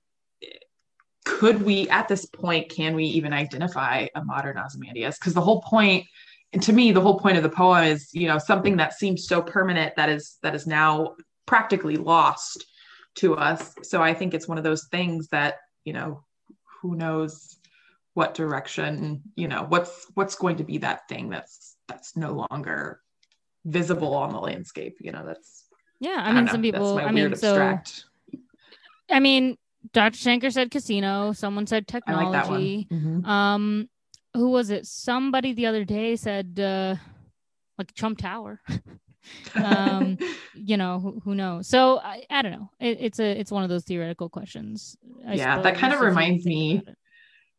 Speaker 3: could we at this point can we even identify a modern ozymandias? Because the whole point and to me the whole point of the poem is you know something that seems so permanent that is that is now practically lost to us. So i think it's one of those things that you know who knows what direction you know what's what's going to be that thing that's that's no longer visible on the landscape you know that's
Speaker 2: yeah i, I mean some people i mean abstract. so i mean Dr. Shanker said casino. Someone said technology. Like mm-hmm. Um, who was it? Somebody the other day said uh, like Trump Tower. um, you know, who, who, knows? So I, I don't know. It, it's a it's one of those theoretical questions.
Speaker 3: I yeah, that kind of reminds me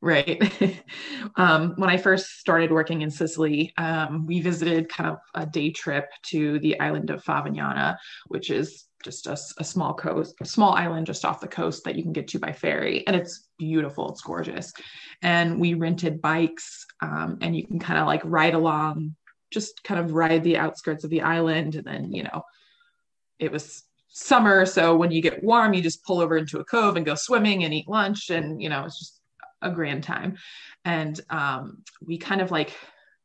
Speaker 3: Right. um, when I first started working in Sicily, um, we visited kind of a day trip to the island of Favignana, which is just a, a, small coast, a small island just off the coast that you can get to by ferry. And it's beautiful, it's gorgeous. And we rented bikes um, and you can kind of like ride along, just kind of ride the outskirts of the island. And then, you know, it was summer. So when you get warm, you just pull over into a cove and go swimming and eat lunch. And, you know, it's just a grand time. And um, we kind of like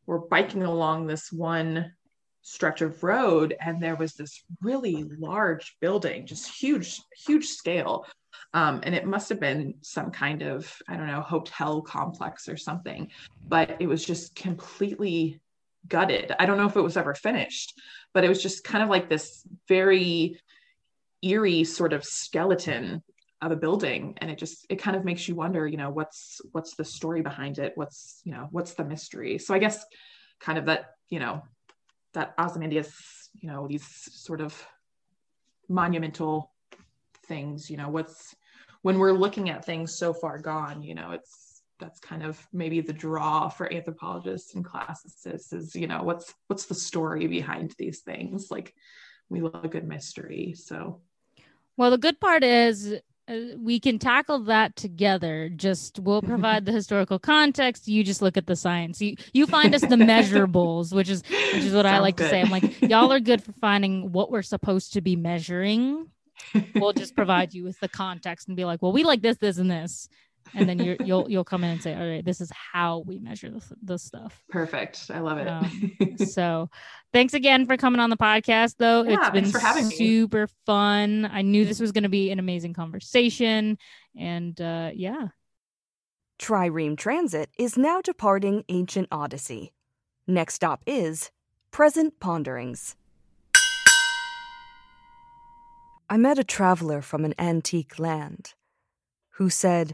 Speaker 3: were biking along this one stretch of road, and there was this really large building, just huge, huge scale. Um, and it must have been some kind of, I don't know, hotel complex or something, but it was just completely gutted. I don't know if it was ever finished, but it was just kind of like this very eerie sort of skeleton of a building and it just it kind of makes you wonder you know what's what's the story behind it what's you know what's the mystery so i guess kind of that you know that ozymandias you know these sort of monumental things you know what's when we're looking at things so far gone you know it's that's kind of maybe the draw for anthropologists and classicists is you know what's what's the story behind these things? Like we look at mystery so.
Speaker 2: Well the good part is Uh, we can tackle that together. Just we'll provide the historical context. You just look at the science. You you find us the measurables which is which is what Sounds i like good. to say. I'm like y'all are good for finding what we're supposed to be measuring. We'll just provide you with the context and be like well we like this this and this and then you you'll you'll come in and say all right this is how we measure this, this stuff.
Speaker 3: Perfect. I love it.
Speaker 2: Um, so thanks again for coming on the podcast though.
Speaker 3: Yeah,
Speaker 2: it's
Speaker 3: been
Speaker 2: super me. fun. I knew this was going to be an amazing conversation. And uh yeah.
Speaker 1: Trireme transit is now departing ancient odyssey. Next stop is present ponderings. I met a traveler from an antique land who said